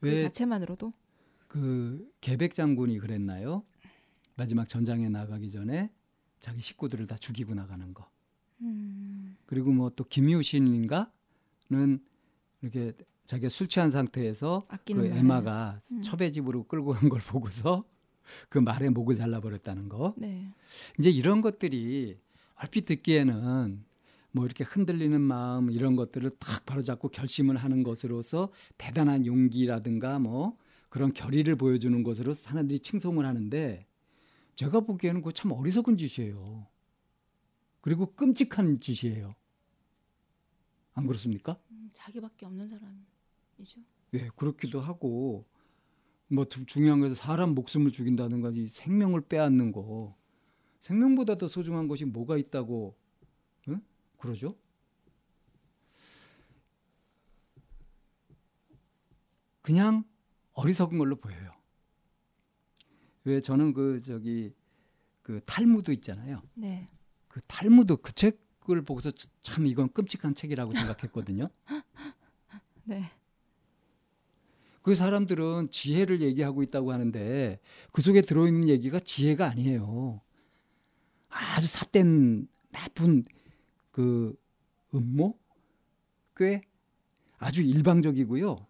그왜 자체만으로도. 그 계백 장군이 그랬나요? 마지막 전장에 나가기 전에 자기 식구들을 다 죽이고 나가는 거. 음. 그리고 뭐 또 김유신인가는 이렇게 자기가 술 취한 상태에서 그. 에마가 음. 첩의 집으로 끌고 간 걸 보고서 그 말의 목을 잘라버렸다는 거. 네. 이제 이런 것들이 얼핏 듣기에는 뭐 이렇게 흔들리는 마음 이런 것들을 탁 바로잡고 결심을 하는 것으로서 대단한 용기라든가 뭐 그런 결의를 보여주는 것으로 사람들이 칭송을 하는데 제가 보기에는 그거 참 어리석은 짓이에요. 그리고 끔찍한 짓이에요. 안 그렇습니까? 음, 자기밖에 없는 사람이죠. 예, 그렇기도 하고 뭐 두- 중요한 것은 사람 목숨을 죽인다든가 이 생명을 빼앗는 거 생명보다 더 소중한 것이 뭐가 있다고 응? 그러죠? 그냥 어리석은 걸로 보여요. 왜 저는 그 저기 그 탈무드 있잖아요. 네. 그 탈무드 그 책을 보고서 참 이건 끔찍한 책이라고 생각했거든요. 네. 그 사람들은 지혜를 얘기하고 있다고 하는데 그 속에 들어있는 얘기가 지혜가 아니에요. 아주 삿된 나쁜 그 음모 꽤 아주 일방적이고요.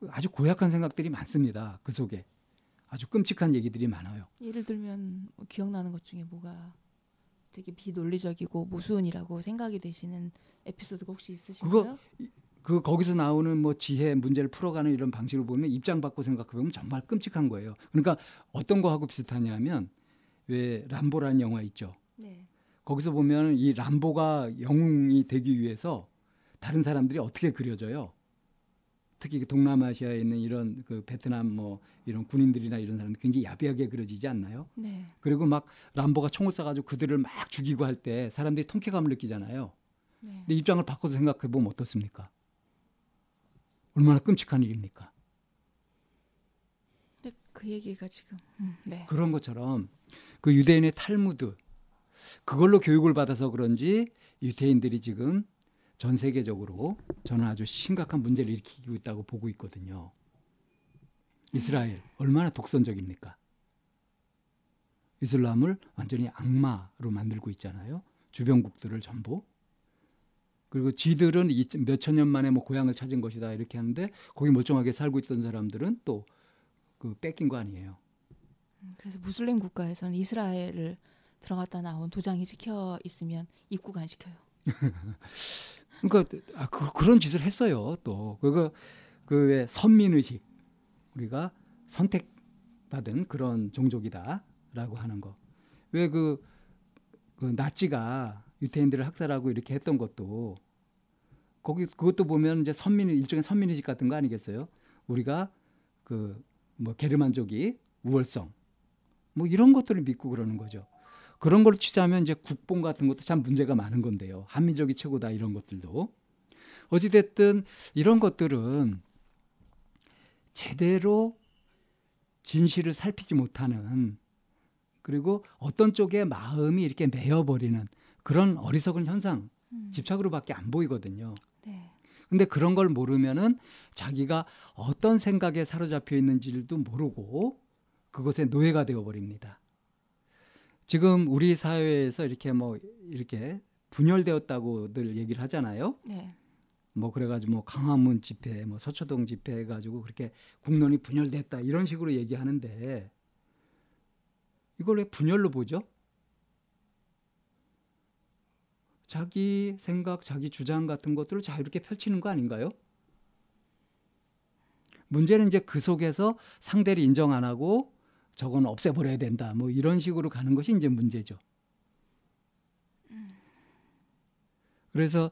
그 아주 고약한 생각들이 많습니다. 그 속에 아주 끔찍한 얘기들이 많아요. 예를 들면 뭐 기억나는 것 중에 뭐가 되게 비논리적이고 무수은이라고 생각이 되시는 에피소드가 혹시 있으신가요? 그 거기서 나오는 뭐 지혜 문제를 풀어가는 이런 방식을 보면 입장 바꿔 생각해 보면 정말 끔찍한 거예요. 그러니까 어떤 거하고 비슷하냐면 왜 람보라는 영화 있죠. 네. 거기서 보면 이 람보가 영웅이 되기 위해서 다른 사람들이 어떻게 그려져요? 특히 그 동남아시아에 있는 이런 그 베트남 뭐 이런 군인들이나 이런 사람들 굉장히 야비하게 그려지지 않나요? 네. 그리고 막 람보가 총을 쏴가지고 그들을 막 죽이고 할 때 사람들이 통쾌감을 느끼잖아요. 네. 근데 입장을 바꿔서 생각해 보면 어떻습니까? 얼마나 끔찍한 일입니까? 근데 그 얘기가 지금 음, 네. 그런 것처럼 그 유대인의 탈무드 그걸로 교육을 받아서 그런지 유대인들이 지금 전 세계적으로 저는 아주 심각한 문제를 일으키고 있다고 보고 있거든요. 이스라엘 얼마나 독선적입니까? 이슬람을 완전히 악마로 만들고 있잖아요. 주변국들을 전부. 그리고 지들은 몇천 년 만에 뭐 고향을 찾은 것이다 이렇게 하는데 거기 멀쩡하게 살고 있던 사람들은 또 그 뺏긴 거 아니에요. 음, 그래서 무슬림 국가에서는 이스라엘을 들어갔다 나온 도장이 찍혀 있으면 입국 안 시켜요. 그러니까 아, 그, 그런 짓을 했어요. 또 그거 그왜 선민 의식 우리가 선택받은 그런 종족이다라고 하는 거. 왜그 그 나치가 유태인들을 학살하고 이렇게 했던 것도 거기 그것도 보면 이제 선민 일종의 선민 의식 같은 거 아니겠어요? 우리가 그 뭐 게르만족이 우월성 뭐 이런 것들을 믿고 그러는 거죠. 그런 걸 취재하면 이제 국뽕 같은 것도 참 문제가 많은 건데요. 한민족이 최고다 이런 것들도 어찌됐든 이런 것들은 제대로 진실을 살피지 못하는 그리고 어떤 쪽에 마음이 이렇게 메어버리는 그런 어리석은 현상 음. 집착으로밖에 안 보이거든요. 네. 근데 그런 걸 모르면은 자기가 어떤 생각에 사로잡혀 있는지도 모르고 그것에 노예가 되어 버립니다. 지금 우리 사회에서 이렇게 뭐 이렇게 분열되었다고들 얘기를 하잖아요. 네. 뭐 그래가지고 뭐 강화문 집회, 뭐 서초동 집회 해가지고 그렇게 국론이 분열됐다 이런 식으로 얘기하는데 이걸 왜 분열로 보죠? 자기 생각, 자기 주장 같은 것들을 자유롭게 펼치는 거 아닌가요? 문제는 이제 그 속에서 상대를 인정 안 하고 저건 없애버려야 된다. 뭐 이런 식으로 가는 것이 이제 문제죠. 그래서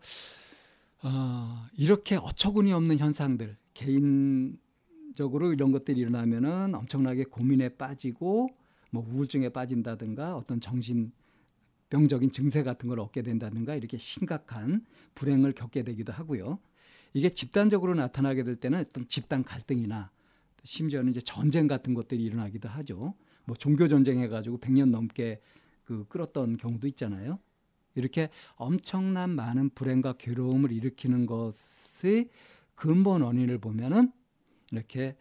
어, 이렇게 어처구니 없는 현상들, 개인적으로 이런 것들이 일어나면은 엄청나게 고민에 빠지고 뭐 우울증에 빠진다든가 어떤 정신 병적인 증세 같은 걸 얻게 된다든가 이렇게 심각한 불행을 겪게 되기도 하고요. 이게 집단적으로 나타나게 될 때는 어떤 집단 갈등이나 심지어는 이제 전쟁 같은 것들이 일어나기도 하죠. 뭐 종교 전쟁 해가지고 100년 넘게 그 끌었던 경우도 있잖아요. 이렇게 엄청난 많은 불행과 괴로움을 일으키는 것의 근본 원인을 보면은 이렇게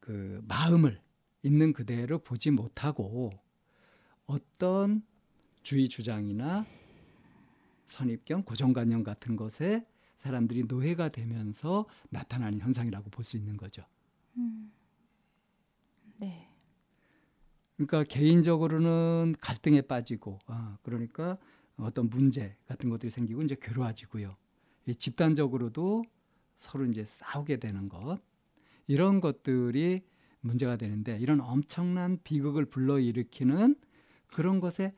그 마음을 있는 그대로 보지 못하고 어떤 주의 주장이나 선입견, 고정관념 같은 것에 사람들이 노예가 되면서 나타나는 현상이라고 볼 수 있는 거죠. 음. 네. 그러니까 개인적으로는 갈등에 빠지고, 아, 그러니까 어떤 문제 같은 것들이 생기고 이제 괴로워지고요. 집단적으로도 서로 이제 싸우게 되는 것 이런 것들이 문제가 되는데 이런 엄청난 비극을 불러일으키는 그런 것에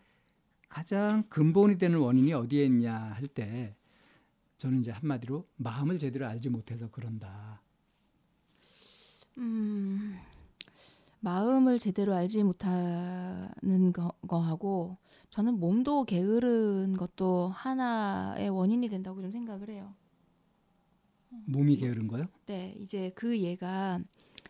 가장 근본이 되는 원인이 어디에 있냐 할 때 저는 이제 한마디로 마음을 제대로 알지 못해서 그런다. 음, 마음을 제대로 알지 못하는 거, 거하고 저는 몸도 게으른 것도 하나의 원인이 된다고 좀 생각을 해요. 몸이 게으른 거요? 네, 이제 그 얘가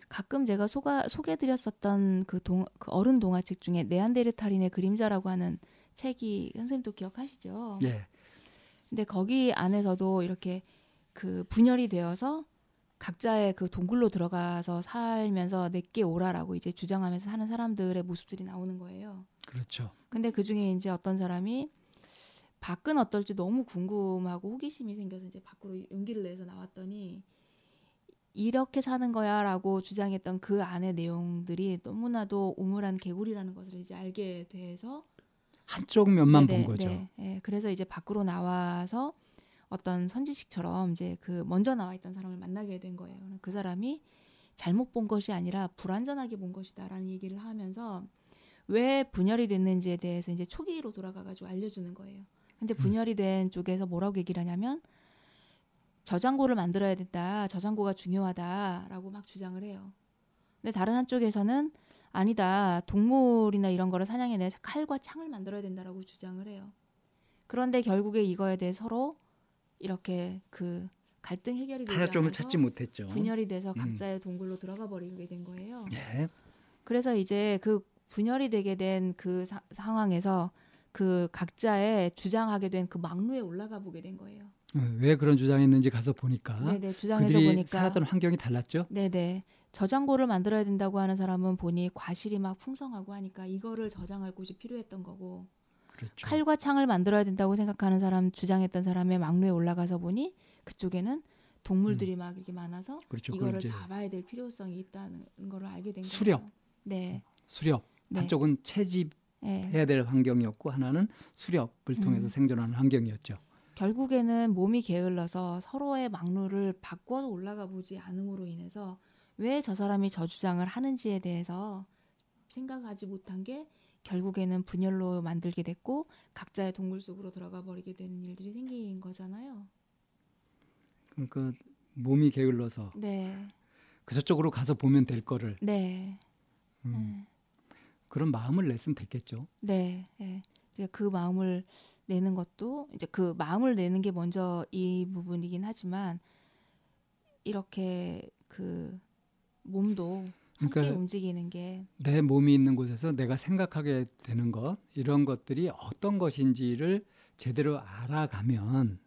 가끔 제가 소가, 소개드렸었던 그, 동, 그 어른 동화책 중에 네안데르탈인의 그림자라고 하는 책이 선생님도 기억하시죠? 네. 근데 거기 안에서도 이렇게 그 분열이 되어서 각자의 그 동굴로 들어가서 살면서 내게 오라라고 이제 주장하면서 사는 사람들의 모습들이 나오는 거예요. 그렇죠. 근데 그 중에 이제 어떤 사람이 밖은 어떨지 너무 궁금하고 호기심이 생겨서 이제 밖으로 용기를 내서 나왔더니 이렇게 사는 거야라고 주장했던 그 안의 내용들이 너무나도 우물한 개구리라는 것을 이제 알게 돼서 한쪽 면만 네네, 본 거죠. 네, 네. 그래서 이제 밖으로 나와서 어떤 선지식처럼 이제 그 먼저 나와 있던 사람을 만나게 된 거예요. 그 사람이 잘못 본 것이 아니라 불완전하게 본 것이다라는 얘기를 하면서 왜 분열이 됐는지에 대해서 이제 초기로 돌아가가지고 알려주는 거예요. 근데 음. 분열이 된 쪽에서 뭐라고 얘기를 하냐면 저장고를 만들어야 된다. 저장고가 중요하다라고 막 주장을 해요. 근데 다른 한쪽에서는 아니다. 동물이나 이런 거를 사냥해내서 칼과 창을 만들어야 된다라고 주장을 해요. 그런데 결국에 이거에 대해 서로 이렇게 그 갈등 해결이 않아서 찾지 못했죠. 분열이 돼서 음. 각자의 음. 동굴로 들어가 버리게 된 거예요. 네. 그래서 이제 그 분열이 되게 된 그 상황에서 그 각자의 주장하게 된 그 막루에 올라가 보게 된 거예요. 어, 왜 그런 주장했는지 가서 보니까 네네 주장해서 보니까 살았던 환경이 달랐죠. 네네 저장고를 만들어야 된다고 하는 사람은 보니 과실이 막 풍성하고 하니까 이거를 저장할 곳이 필요했던 거고 그렇죠. 칼과 창을 만들어야 된다고 생각하는 사람 주장했던 사람의 막루에 올라가서 보니 그쪽에는 동물들이 음. 막 이렇게 많아서 그렇죠. 이거를 잡아야 될 필요성이 있다는 걸 알게 된 수렵. 거예요. 네. 수렵. 네. 한쪽은 채집해야 네. 될 환경이었고 하나는 수렵을 통해서 음. 생존하는 환경이었죠. 결국에는 몸이 게을러서 서로의 막루를 바꿔서 올라가 보지 않음으로 인해서 왜 저 사람이 저 주장을 하는지에 대해서 생각하지 못한 게 결국에는 분열로 만들게 됐고 각자의 동굴 속으로 들어가 버리게 되는 일들이 생긴 거잖아요. 그러니까 몸이 게을러서 네, 그 저쪽으로 가서 보면 될 거를 네, 음, 그런 마음을 냈으면 됐겠죠. 네. 네. 그 마음을 내는 것도 이제 그 마음을 내는 게 먼저 이 부분이긴 하지만 이렇게 그 몸도 그러니까 움직이는 게 내 몸이 있는 곳에서 내가 생각하게 되는 것 이런 것들이 어떤 것인지를 제대로 알아가면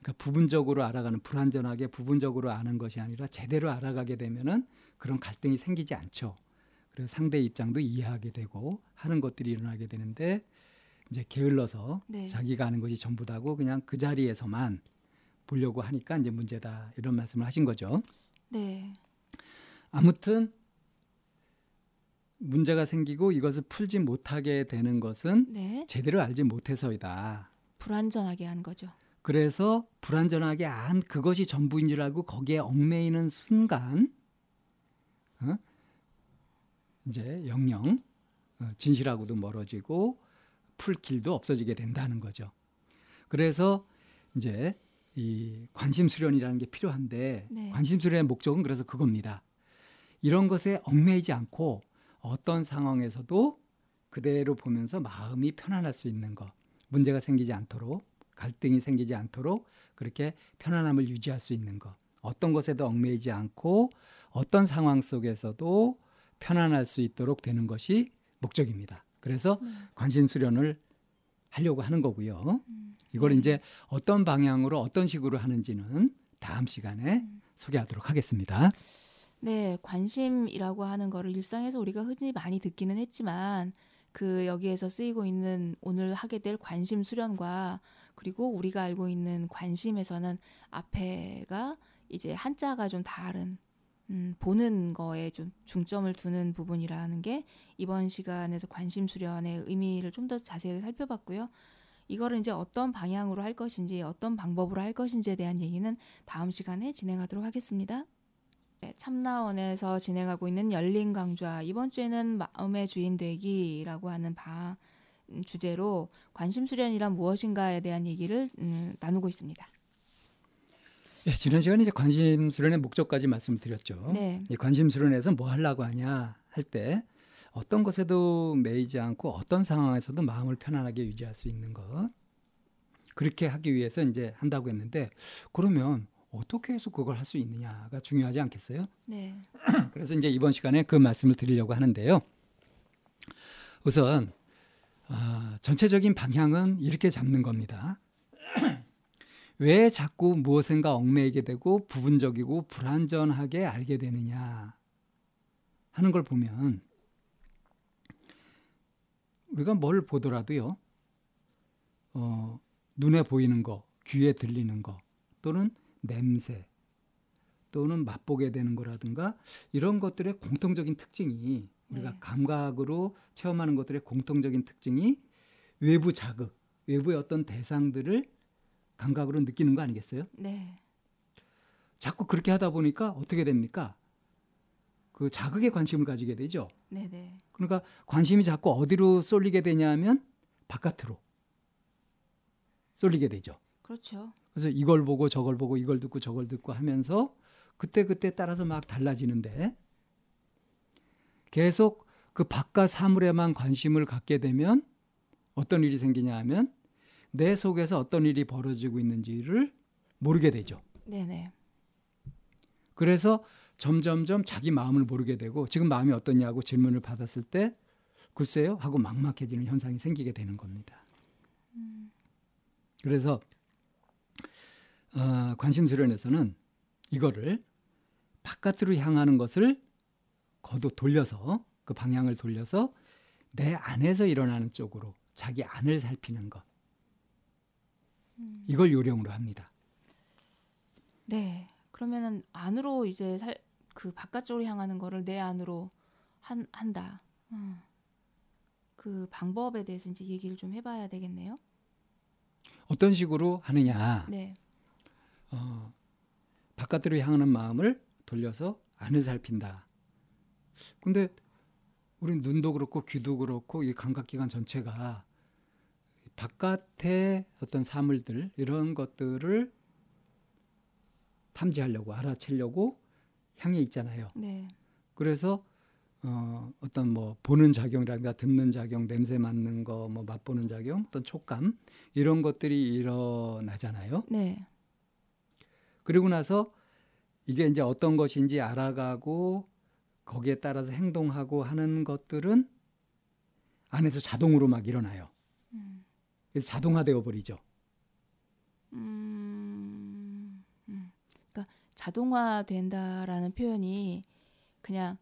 그러니까 부분적으로 알아가는 불완전하게 부분적으로 아는 것이 아니라 제대로 알아가게 되면은 그런 갈등이 생기지 않죠. 그래서 상대 입장도 이해하게 되고 하는 것들이 일어나게 되는데 이제 게을러서 네. 자기가 아는 것이 전부다고 그냥 그 자리에서만 보려고 하니까 이제 문제다 이런 말씀을 하신 거죠. 네, 아무튼 문제가 생기고 이것을 풀지 못하게 되는 것은 네. 제대로 알지 못해서이다. 불안전하게 한 거죠. 그래서 불안전하게 안 그것이 전부인 줄 알고 거기에 얽매이는 순간 어? 이제 영영 어, 진실하고도 멀어지고 풀 길도 없어지게 된다는 거죠. 그래서 이제 이 관심 수련이라는 게 필요한데 네. 관심 수련의 목적은 그래서 그겁니다. 이런 것에 얽매이지 않고 어떤 상황에서도 그대로 보면서 마음이 편안할 수 있는 것, 문제가 생기지 않도록 갈등이 생기지 않도록 그렇게 편안함을 유지할 수 있는 것, 어떤 것에도 얽매이지 않고 어떤 상황 속에서도 편안할 수 있도록 되는 것이 목적입니다. 그래서 음. 관심 수련을 하려고 하는 거고요. 음. 이걸 네. 이제 어떤 방향으로 어떤 식으로 하는지는 다음 시간에 음. 소개하도록 하겠습니다. 네, 관심이라고 하는 거를 일상에서 우리가 흔히 많이 듣기는 했지만 그 여기에서 쓰이고 있는 오늘 하게 될 관심 수련과 그리고 우리가 알고 있는 관심에서는 앞에가 이제 한자가 좀 다른 음, 보는 거에 좀 중점을 두는 부분이라는 게 이번 시간에서 관심 수련의 의미를 좀 더 자세히 살펴봤고요. 이거를 이제 어떤 방향으로 할 것인지 어떤 방법으로 할 것인지에 대한 얘기는 다음 시간에 진행하도록 하겠습니다. 네, 참나원에서 진행하고 있는 열린 강좌 이번 주에는 마음의 주인 되기라고 하는 바 음, 주제로 관심 수련이란 무엇인가에 대한 얘기를 음, 나누고 있습니다. 예, 지난 시간에 이제 관심 수련의 목적까지 말씀드렸죠. 네, 이 관심 수련에서 뭐 하려고 하냐 할 때 어떤 것에도 매이지 않고 어떤 상황에서도 마음을 편안하게 유지할 수 있는 것 그렇게 하기 위해서 이제 한다고 했는데 그러면 어떻게 해서 그걸 할 수 있느냐가 중요하지 않겠어요? 네, 그래서 이제 이번 시간에 그 말씀을 드리려고 하는데요. 우선 아, 전체적인 방향은 이렇게 잡는 겁니다. 왜 자꾸 무엇인가 얽매이게 되고 부분적이고 불완전하게 알게 되느냐 하는 걸 보면 우리가 뭘 보더라도요, 어, 눈에 보이는 거, 귀에 들리는 거, 또는 냄새, 또는 맛보게 되는 거라든가 이런 것들의 공통적인 특징이 우리가 네. 감각으로 체험하는 것들의 공통적인 특징이 외부 자극, 외부의 어떤 대상들을 감각으로 느끼는 거 아니겠어요? 네, 자꾸 그렇게 하다 보니까 어떻게 됩니까? 그 자극에 관심을 가지게 되죠. 네, 네, 그러니까 관심이 자꾸 어디로 쏠리게 되냐면 바깥으로 쏠리게 되죠. 그렇죠. 그래서 이걸 보고 저걸 보고 이걸 듣고 저걸 듣고 하면서 그때 그때 따라서 막 달라지는데 계속 그 바깥 사물에만 관심을 갖게 되면 어떤 일이 생기냐 하면 내 속에서 어떤 일이 벌어지고 있는지를 모르게 되죠. 네, 네, 그래서 점점점 자기 마음을 모르게 되고 지금 마음이 어떠냐고 질문을 받았을 때 글쎄요 하고 막막해지는 현상이 생기게 되는 겁니다. 그래서 어, 관심 수련에서는 이거를 바깥으로 향하는 것을 거두 돌려서 그 방향을 돌려서 내 안에서 일어나는 쪽으로 자기 안을 살피는 것 이걸 요령으로 합니다. 네. 그러면은 안으로 이제 살, 그 바깥쪽으로 향하는 거를 내 안으로 한, 한다. 음. 그 방법에 대해서 이제 얘기를 좀 해봐야 되겠네요. 어떤 식으로 하느냐? 네, 어, 바깥으로 향하는 마음을 돌려서 안을 살핀다. 근데 우리 눈도 그렇고 귀도 그렇고 이 감각기관 전체가 바깥의 어떤 사물들 이런 것들을 탐지하려고 알아채려고 향해 있잖아요. 네. 그래서 어, 어떤 뭐 보는 작용이라든가 듣는 작용, 냄새 맡는 거, 뭐 맛보는 작용, 어떤 촉감 이런 것들이 일어나잖아요. 네. 그리고 나서 이게 이제 어떤 것인지 알아가고 거기에 따라서 행동하고 하는 것들은 안에서 자동으로 막 일어나요. 음. 그래서 자동화되어 버리죠. 음, 음. 그러니까 자동화된다라는 표현이 그냥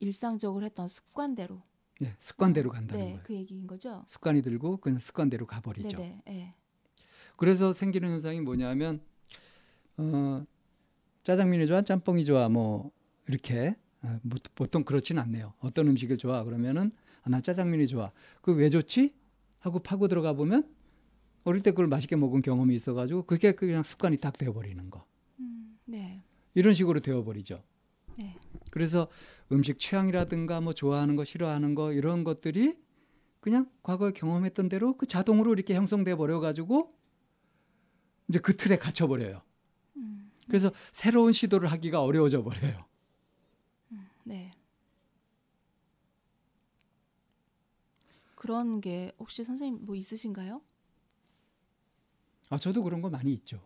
일상적으로 했던 습관대로. 네, 습관대로 간다는 네, 거예요. 그 얘기인 거죠. 습관이 들고 그냥 습관대로 가버리죠. 네네. 네. 그래서 생기는 현상이 뭐냐면 어, 짜장면이 좋아, 짬뽕이 좋아, 뭐 이렇게 어, 뭐, 보통 그렇지는 않네요. 어떤 음식을 좋아 그러면은 아, 나 짜장면이 좋아. 그 왜 좋지? 하고 파고 들어가 보면 어릴 때 그걸 맛있게 먹은 경험이 있어가지고 그게 그냥 습관이 딱 되어버리는 거. 음, 네. 이런 식으로 되어버리죠. 네. 그래서 음식 취향이라든가 뭐 좋아하는 거 싫어하는 거 이런 것들이 그냥 과거에 경험했던 대로 그 자동으로 이렇게 형성돼 버려 가지고 이제 그 틀에 갇혀 버려요. 음, 그래서 새로운 시도를 하기가 어려워져 버려요. 네. 그런 게 혹시 선생님 뭐 있으신가요? 아 저도 그런 거 많이 있죠.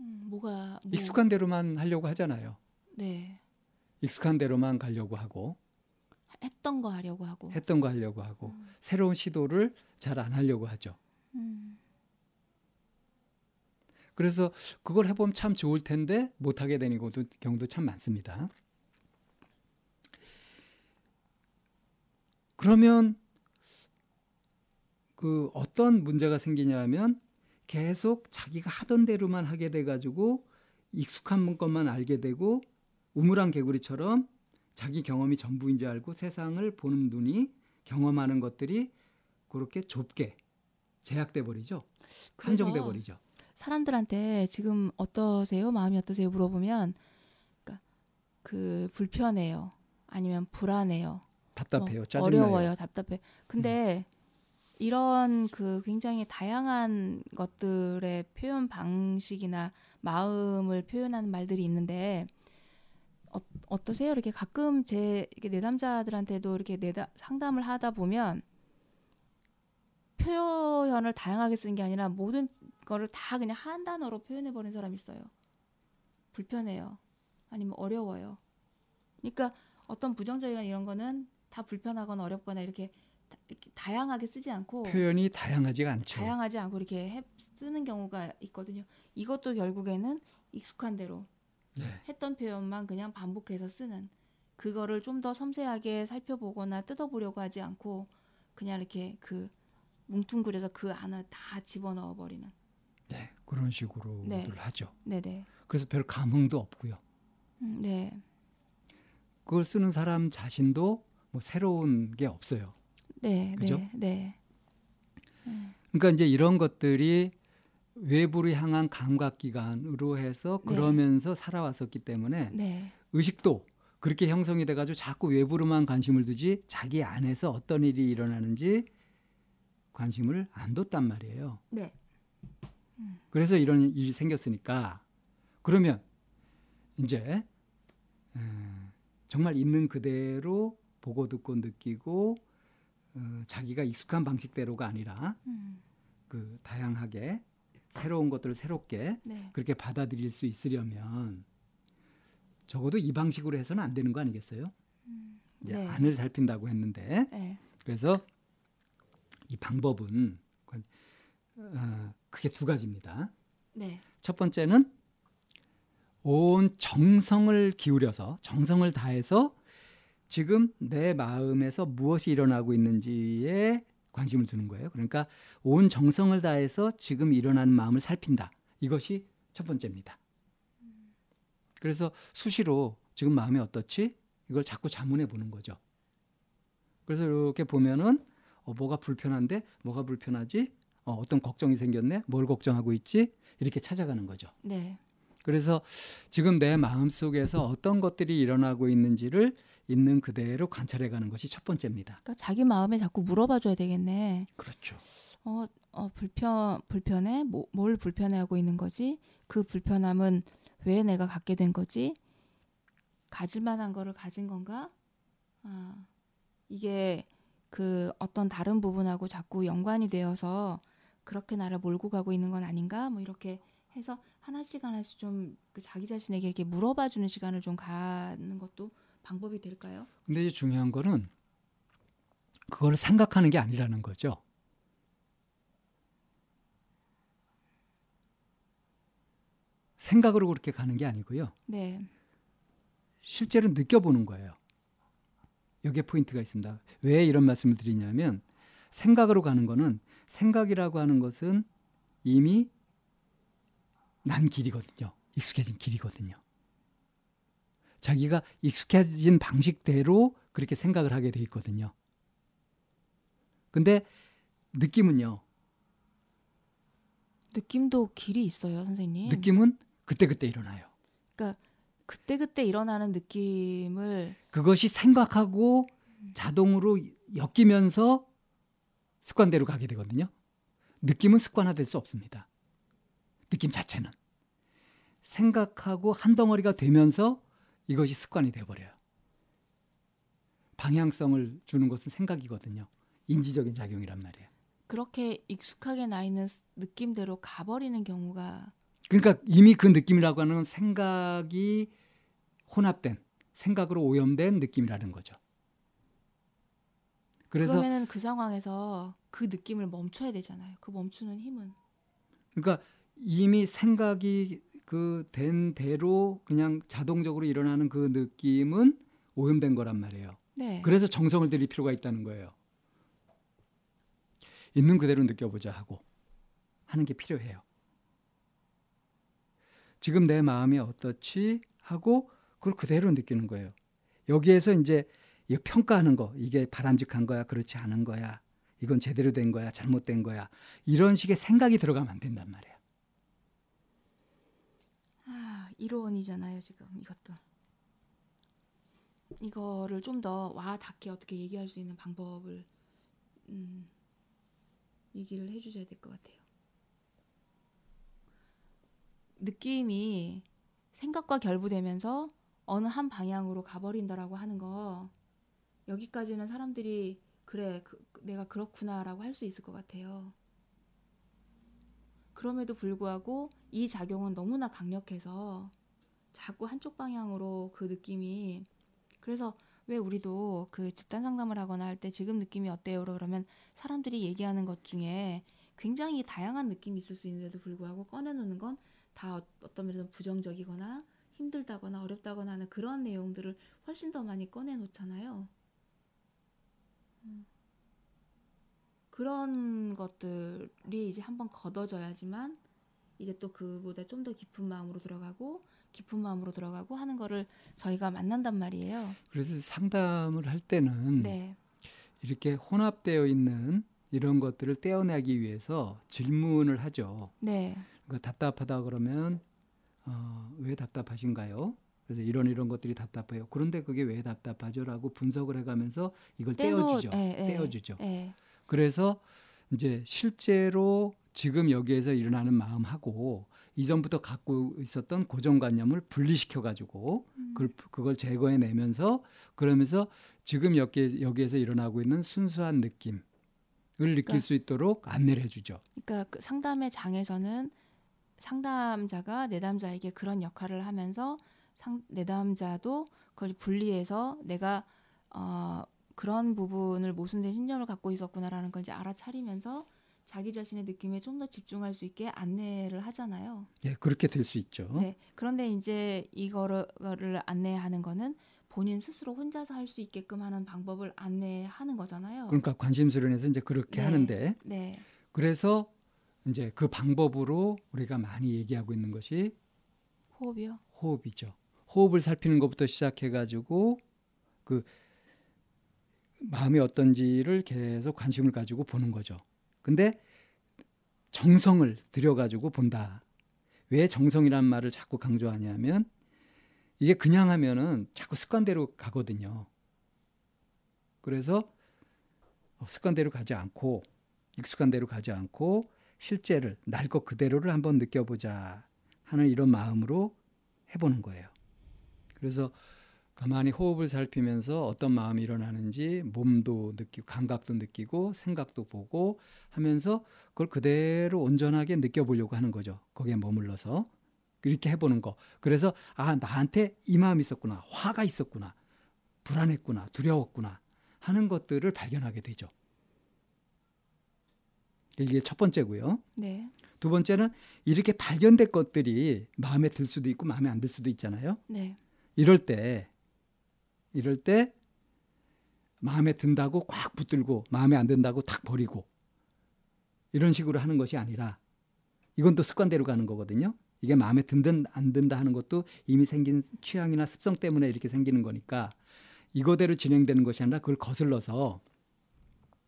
음, 뭐가 뭐, 익숙한 대로만 하려고 하잖아요. 네. 익숙한 대로만 가려고 하고 했던 거 하려고 하고. 했던 거 하려고 하고 음. 새로운 시도를 잘 안 하려고 하죠. 음, 그래서 그걸 해보면 참 좋을 텐데 못 하게 되는 것도 경우도 참 많습니다. 그러면 그 어떤 문제가 생기냐면 계속 자기가 하던 대로만 하게 돼 가지고 익숙한 것만 알게 되고 우물안 개구리처럼 자기 경험이 전부인 줄 알고 세상을 보는 눈이 경험하는 것들이 그렇게 좁게 제약돼 버리죠. 한정돼 버리죠. 사람들한테 지금 어떠세요? 마음이 어떠세요? 물어보면 그러니까 그 불편해요. 아니면 불안해요. 답답해요. 뭐 짜증나요. 어려워요. 답답해. 근데 이런 그 굉장히 다양한 것들의 표현 방식이나 마음을 표현하는 말들이 있는데 어, 어떠세요? 이렇게 가끔 제 이렇게 내담자들한테도 이렇게 내다, 상담을 하다 보면 표현을 다양하게 쓰는 게 아니라 모든 거를 다 그냥 한 단어로 표현해 버린 사람이 있어요. 불편해요. 아니면 어려워요. 그러니까 어떤 부정적이나 이런 거는 다 불편하거나 어렵거나 이렇게, 다, 이렇게 다양하게 쓰지 않고 표현이 다양하지가 않죠. 다양하지 않고 이렇게 해, 쓰는 경우가 있거든요. 이것도 결국에는 익숙한 대로 네. 했던 표현만 그냥 반복해서 쓰는 그거를 좀 더 섬세하게 살펴보거나 뜯어보려고 하지 않고 그냥 이렇게 그 뭉뚱그려서 그 안을 다 집어넣어 버리는. 네, 그런 식으로들 네. 하죠. 네네. 그래서 별 감흥도 없고요. 음, 네. 그걸 쓰는 사람 자신도 뭐 새로운 게 없어요. 네. 그죠? 네. 네. 그러니까 이제 이런 것들이 외부를 향한 감각 기관으로 해서 네. 그러면서 살아왔었기 때문에 네. 의식도 그렇게 형성이 돼가지고 자꾸 외부로만 관심을 두지 자기 안에서 어떤 일이 일어나는지 관심을 안 뒀단 말이에요. 네. 그래서 이런 일이 생겼으니까 그러면 이제 에, 정말 있는 그대로 보고 듣고 느끼고 어, 자기가 익숙한 방식대로가 아니라 음, 그 다양하게 새로운 것들을 새롭게 네. 그렇게 받아들일 수 있으려면 적어도 이 방식으로 해서는 안 되는 거 아니겠어요? 이제 네. 안을 살핀다고 했는데 네. 그래서 이 방법은 어, 크게 두 가지입니다. 네. 첫 번째는 온 정성을 기울여서 정성을 다해서 지금 내 마음에서 무엇이 일어나고 있는지에 관심을 두는 거예요. 그러니까 온 정성을 다해서 지금 일어나는 마음을 살핀다. 이것이 첫 번째입니다. 그래서 수시로 지금 마음이 어떻지? 이걸 자꾸 자문해 보는 거죠. 그래서 이렇게 보면은 어, 뭐가 불편한데 뭐가 불편하지? 어, 어떤 걱정이 생겼네? 뭘 걱정하고 있지? 이렇게 찾아가는 거죠. 네. 그래서 지금 내 마음 속에서 어떤 것들이 일어나고 있는지를 있는 그대로 관찰해 가는 것이 첫 번째입니다. 그러니까 자기 마음에 자꾸 물어봐 줘야 되겠네. 그렇죠. 어, 어 불편 불편해? 뭐, 뭘 불편해 하고 있는 거지? 그 불편함은 왜 내가 갖게 된 거지? 가질 만한 거를 가진 건가? 아, 이게 그 어떤 다른 부분하고 자꾸 연관이 되어서 그렇게 나를 몰고 가고 있는 건 아닌가? 뭐 이렇게 해서 하나씩 하나씩 좀그 자기 자신에게 이렇게 물어봐 주는 시간을 좀 갖는 것도 방법이 될까요? 근데 이제 중요한 거는 그걸 생각하는 게 아니라는 거죠. 생각으로 그렇게 가는 게 아니고요. 네. 실제로 느껴보는 거예요. 여기에 포인트가 있습니다. 왜 이런 말씀을 드리냐면 생각으로 가는 거는 생각이라고 하는 것은 이미 난 길이거든요. 익숙해진 길이거든요. 자기가 익숙해진 방식대로 그렇게 생각을 하게 돼 있거든요. 근데 느낌은요. 느낌도 길이 있어요, 선생님. 느낌은 그때그때 일어나요. 그러니까 그때그때 일어나는 느낌을 그것이 생각하고 자동으로 엮이면서 습관대로 가게 되거든요. 느낌은 습관화될 수 없습니다. 느낌 자체는 생각하고 한 덩어리가 되면서 이것이 습관이 되어버려요. 방향성을 주는 것은 생각이거든요. 인지적인 작용이란 말이에요. 그렇게 익숙하게 나 있는 느낌대로 가버리는 경우가 그러니까 이미 그 느낌이라고 하는 생각이 혼합된 생각으로 오염된 느낌이라는 거죠. 그래서 그러면은 그 상황에서 그 느낌을 멈춰야 되잖아요. 그 멈추는 힘은 그러니까 이미 생각이 그 된 대로 그냥 자동적으로 일어나는 그 느낌은 오염된 거란 말이에요. 네. 그래서 정성을 들일 필요가 있다는 거예요. 있는 그대로 느껴보자 하고 하는 게 필요해요. 지금 내 마음이 어떻지 하고 그걸 그대로 느끼는 거예요. 여기에서 이제 평가하는 거 이게 바람직한 거야 그렇지 않은 거야 이건 제대로 된 거야 잘못된 거야 이런 식의 생각이 들어가면 안 된단 말이에요. 아 이론이잖아요 지금 이것도 이거를 좀 더 와 닿게 어떻게 얘기할 수 있는 방법을 음, 얘기를 해주셔야 될 것 같아요. 느낌이 생각과 결부되면서 어느 한 방향으로 가버린다라고 하는 거 여기까지는 사람들이 그래 그, 내가 그렇구나라고 할 수 있을 것 같아요. 그럼에도 불구하고 이 작용은 너무나 강력해서 자꾸 한쪽 방향으로 그 느낌이 그래서 왜 우리도 그 집단 상담을 하거나 할 때 지금 느낌이 어때요? 그러면 사람들이 얘기하는 것 중에 굉장히 다양한 느낌이 있을 수 있는데도 불구하고 꺼내놓는 건 다 어, 어떤 면에서 부정적이거나 힘들다거나 어렵다거나 하는 그런 내용들을 훨씬 더 많이 꺼내 놓잖아요. 음. 그런 것들이 이제 한번 걷어져야지만 이제 또 그보다 좀 더 깊은 마음으로 들어가고 깊은 마음으로 들어가고 하는 거를 저희가 만난단 말이에요. 그래서 상담을 할 때는 네. 이렇게 혼합되어 있는 이런 것들을 떼어내기 위해서 질문을 하죠. 네. 그 답답하다 그러면 어, 왜 답답하신가요? 그래서 이런 이런 것들이 답답해요. 그런데 그게 왜 답답하죠라고 분석을 해가면서 이걸 떼어주죠. 에, 에, 떼어주죠. 에. 그래서 이제 실제로 지금 여기에서 일어나는 마음하고 이전부터 갖고 있었던 고정관념을 분리시켜 가지고 음. 그걸, 그걸 제거해 내면서 그러면서 지금 여기 여기에서 일어나고 있는 순수한 느낌을 느낄 그러니까, 수 있도록 안내를 해주죠. 그러니까 그 상담의 장에서는 상담자가 내담자에게 그런 역할을 하면서 상, 내담자도 그걸 분리해서 내가 어, 그런 부분을 모순된 신념을 갖고 있었구나라는 걸 이제 알아차리면서 자기 자신의 느낌에 좀 더 집중할 수 있게 안내를 하잖아요. 예, 그렇게 될 수 있죠. 네. 그런데 이제 이거를 안내하는 거는 본인 스스로 혼자서 할 수 있게끔 하는 방법을 안내하는 거잖아요. 그러니까 관심 수련에서 이제 그렇게 네. 하는데. 네. 그래서 이제 그 방법으로 우리가 많이 얘기하고 있는 것이 호흡이요. 호흡이죠. 호흡을 살피는 것부터 시작해 가지고 그 마음이 어떤지를 계속 관심을 가지고 보는 거죠. 근데 정성을 들여 가지고 본다. 왜 정성이란 말을 자꾸 강조하냐면 이게 그냥 하면은 자꾸 습관대로 가거든요. 그래서 습관대로 가지 않고 익숙한 대로 가지 않고 실제를 날 것 그대로를 한번 느껴보자 하는 이런 마음으로 해보는 거예요. 그래서 가만히 호흡을 살피면서 어떤 마음이 일어나는지 몸도 느끼고 감각도 느끼고 생각도 보고 하면서 그걸 그대로 온전하게 느껴보려고 하는 거죠. 거기에 머물러서 이렇게 해보는 거. 그래서 아 나한테 이 마음이 있었구나, 화가 있었구나, 불안했구나, 두려웠구나 하는 것들을 발견하게 되죠. 이게 첫 번째고요. 네. 두 번째는 이렇게 발견된 것들이 마음에 들 수도 있고 마음에 안 들 수도 있잖아요. 네. 이럴 때 이럴 때 마음에 든다고 꽉 붙들고 마음에 안 든다고 탁 버리고 이런 식으로 하는 것이 아니라 이건 또 습관대로 가는 거거든요. 이게 마음에 든든 안 든다 하는 것도 이미 생긴 취향이나 습성 때문에 이렇게 생기는 거니까 이거대로 진행되는 것이 아니라 그걸 거슬러서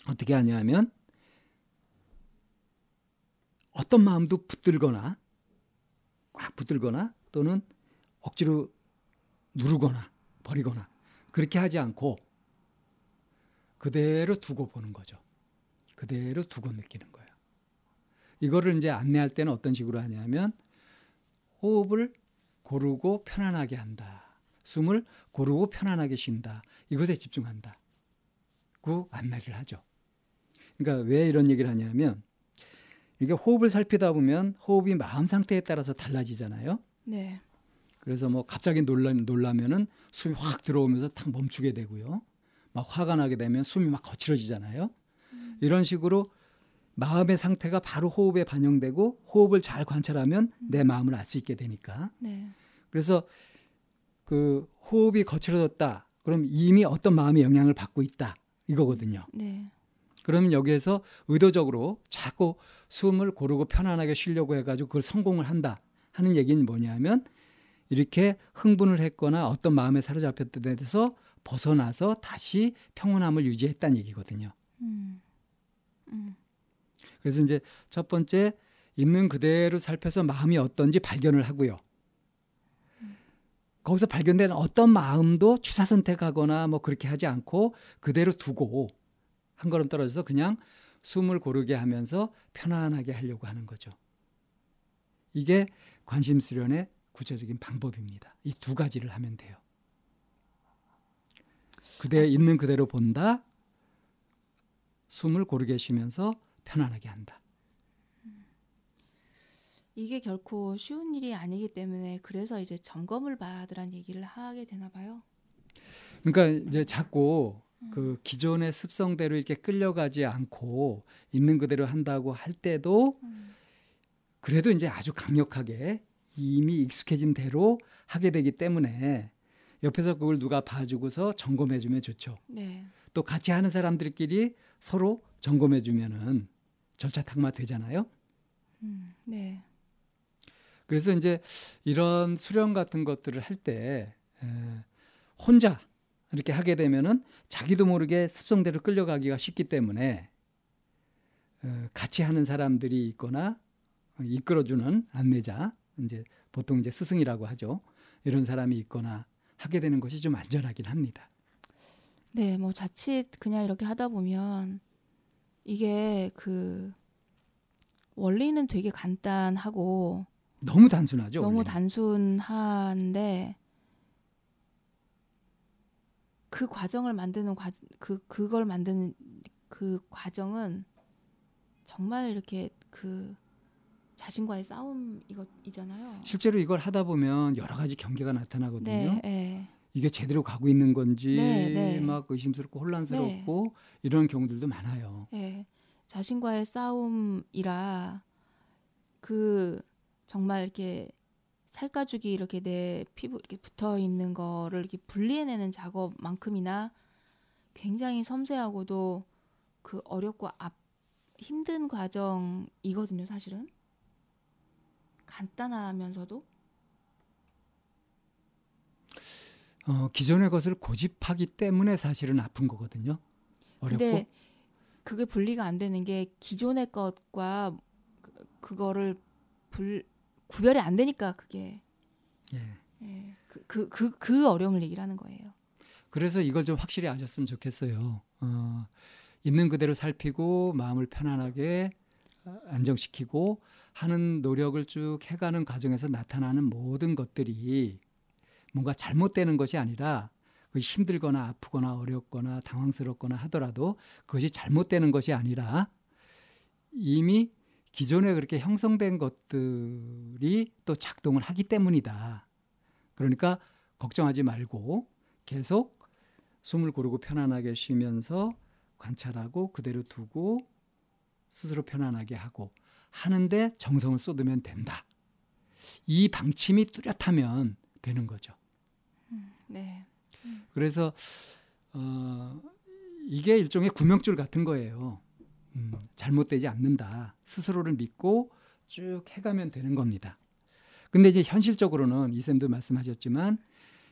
어떻게 하냐면 어떤 마음도 붙들거나 꽉 붙들거나 또는 억지로 누르거나 버리거나 그렇게 하지 않고 그대로 두고 보는 거죠. 그대로 두고 느끼는 거예요. 이거를 이제 안내할 때는 어떤 식으로 하냐면 호흡을 고르고 편안하게 한다. 숨을 고르고 편안하게 쉰다. 이것에 집중한다. 그 안내를 하죠. 그러니까 왜 이런 얘기를 하냐면 이게 호흡을 살피다 보면 호흡이 마음 상태에 따라서 달라지잖아요. 네. 그래서 뭐 갑자기 놀라, 놀라면은 숨이 확 들어오면서 탁 멈추게 되고요. 막 화가 나게 되면 숨이 막 거칠어지잖아요. 음. 이런 식으로 마음의 상태가 바로 호흡에 반영되고 호흡을 잘 관찰하면 음. 내 마음을 알 수 있게 되니까. 네. 그래서 그 호흡이 거칠어졌다. 그럼 이미 어떤 마음의 영향을 받고 있다. 이거거든요. 네. 그러면 여기에서 의도적으로 자꾸 숨을 고르고 편안하게 쉬려고 해가지고 그걸 성공을 한다 하는 얘기는 뭐냐면 이렇게 흥분을 했거나 어떤 마음에 사로잡혔던 데서 벗어나서 다시 평온함을 유지했다는 얘기거든요. 음. 음. 그래서 이제 첫 번째 있는 그대로 살펴서 마음이 어떤지 발견을 하고요. 거기서 발견된 어떤 마음도 추사 선택하거나 뭐 그렇게 하지 않고 그대로 두고 한 걸음 떨어져서 그냥 숨을 고르게 하면서 편안하게 하려고 하는 거죠. 이게 관심 수련의 구체적인 방법입니다. 이 두 가지를 하면 돼요. 그대 있는 그대로 본다. 숨을 고르게 쉬면서 편안하게 한다. 이게 결코 쉬운 일이 아니기 때문에 그래서 이제 점검을 받으란 얘기를 하게 되나 봐요. 그러니까 이제 자꾸 그 기존의 습성대로 이렇게 끌려가지 않고 있는 그대로 한다고 할 때도 그래도 이제 아주 강력하게 이미 익숙해진 대로 하게 되기 때문에 옆에서 그걸 누가 봐주고서 점검해주면 좋죠. 네. 또 같이 하는 사람들끼리 서로 점검해주면은 절차탁마 되잖아요. 음, 네. 그래서 이제 이런 수련 같은 것들을 할 때 혼자 이렇게 하게 되면은 자기도 모르게 습성대로 끌려가기가 쉽기 때문에 어, 같이 하는 사람들이 있거나 이끌어주는 안내자 이제 보통 이제 스승이라고 하죠 이런 사람이 있거나 하게 되는 것이 좀 안전하긴 합니다. 네, 뭐 자칫 그냥 이렇게 하다 보면 이게 그 원리는 되게 간단하고 너무 단순하죠. 너무 원리는. 단순한데 그 과정을 만드는 과, 그 그걸 만드는 그 과정은 정말 이렇게 그 자신과의 싸움 이것이잖아요. 실제로 이걸 하다 보면 여러 가지 경계가 나타나거든요. 네, 네. 이게 제대로 가고 있는 건지 네, 네. 막 의심스럽고 혼란스럽고 네. 이런 경우들도 많아요. 네. 자신과의 싸움이라 그 정말 이렇게 살가죽이 이렇게 내 피부 이렇게 붙어 있는 거를 이렇게 분리해내는 작업만큼이나 굉장히 섬세하고도 그 어렵고 앞 힘든 과정이거든요, 사실은. 간단하면서도 어, 기존의 것을 고집하기 때문에 사실은 아픈 거거든요. 어렵고. 근데 그게 분리가 안 되는 게 기존의 것과 그, 그거를 불 구별이 안 되니까 그게 예. 예, 그, 그, 그, 그 어려움을 얘기를 하는 거예요. 그래서 이걸 좀 확실히 아셨으면 좋겠어요. 어, 있는 그대로 살피고 마음을 편안하게 안정시키고 하는 노력을 쭉 해가는 과정에서 나타나는 모든 것들이 뭔가 잘못되는 것이 아니라 힘들거나 아프거나 어렵거나 당황스럽거나 하더라도 그것이 잘못되는 것이 아니라 이미 기존에 그렇게 형성된 것들이 또 작동을 하기 때문이다. 그러니까 걱정하지 말고 계속 숨을 고르고 편안하게 쉬면서 관찰하고 그대로 두고 스스로 편안하게 하고 하는데 정성을 쏟으면 된다. 이 방침이 뚜렷하면 되는 거죠. 음, 네. 음. 그래서 어, 이게 일종의 구명줄 같은 거예요. 음, 잘못되지 않는다. 스스로를 믿고 쭉 해가면 되는 겁니다. 근데 이제 현실적으로는 이쌤도 말씀하셨지만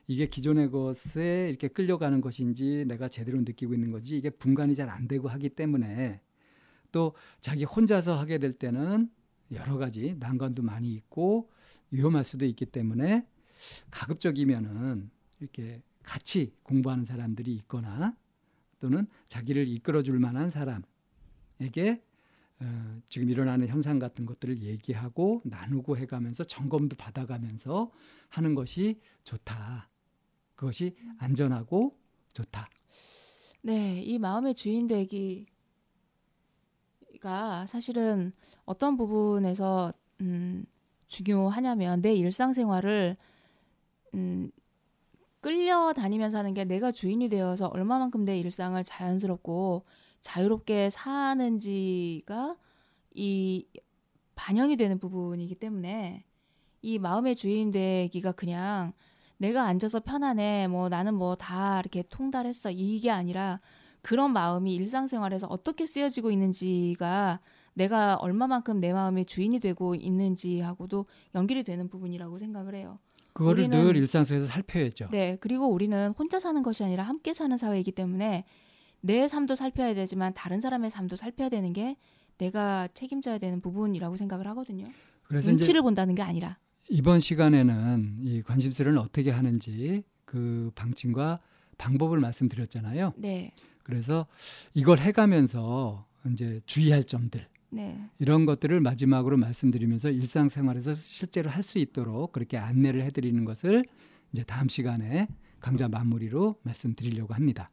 이게 기존의 것에 이렇게 끌려가는 것인지 내가 제대로 느끼고 있는 건지 이게 분간이 잘 안 되고 하기 때문에 또 자기 혼자서 하게 될 때는 여러 가지 난관도 많이 있고 위험할 수도 있기 때문에 가급적이면은 이렇게 같이 공부하는 사람들이 있거나 또는 자기를 이끌어 줄 만한 사람에게 어, 지금 일어나는 현상 같은 것들을 얘기하고 나누고 해가면서 점검도 받아가면서 하는 것이 좋다. 그것이 안전하고 좋다. 네, 이 마음의 주인 되기 가 사실은 어떤 부분에서 음, 중요하냐면 내 일상생활을 음, 끌려 다니면서 하는 게 내가 주인이 되어서 얼마만큼 내 일상을 자연스럽고 자유롭게 사는지가 이 반영이 되는 부분이기 때문에 이 마음의 주인 되기가 그냥 내가 앉아서 편안해 뭐 나는 뭐 다 이렇게 통달했어 이게 아니라 그런 마음이 일상생활에서 어떻게 쓰여지고 있는지가 내가 얼마만큼 내 마음의 주인이 되고 있는지하고도 연결이 되는 부분이라고 생각을 해요. 그거를 우리는, 늘 일상 속에서 살펴야죠. 네, 그리고 우리는 혼자 사는 것이 아니라 함께 사는 사회이기 때문에 내 삶도 살펴야 되지만 다른 사람의 삶도 살펴야 되는 게 내가 책임져야 되는 부분이라고 생각을 하거든요. 그래서 눈치를 본다는 게 아니라 이번 시간에는 이 관심수를 어떻게 하는지 그 방침과 방법을 말씀드렸잖아요. 네. 그래서 이걸 해가면서 이제 주의할 점들 네. 이런 것들을 마지막으로 말씀드리면서 일상생활에서 실제로 할 수 있도록 그렇게 안내를 해드리는 것을 이제 다음 시간에 강좌 마무리로 말씀드리려고 합니다.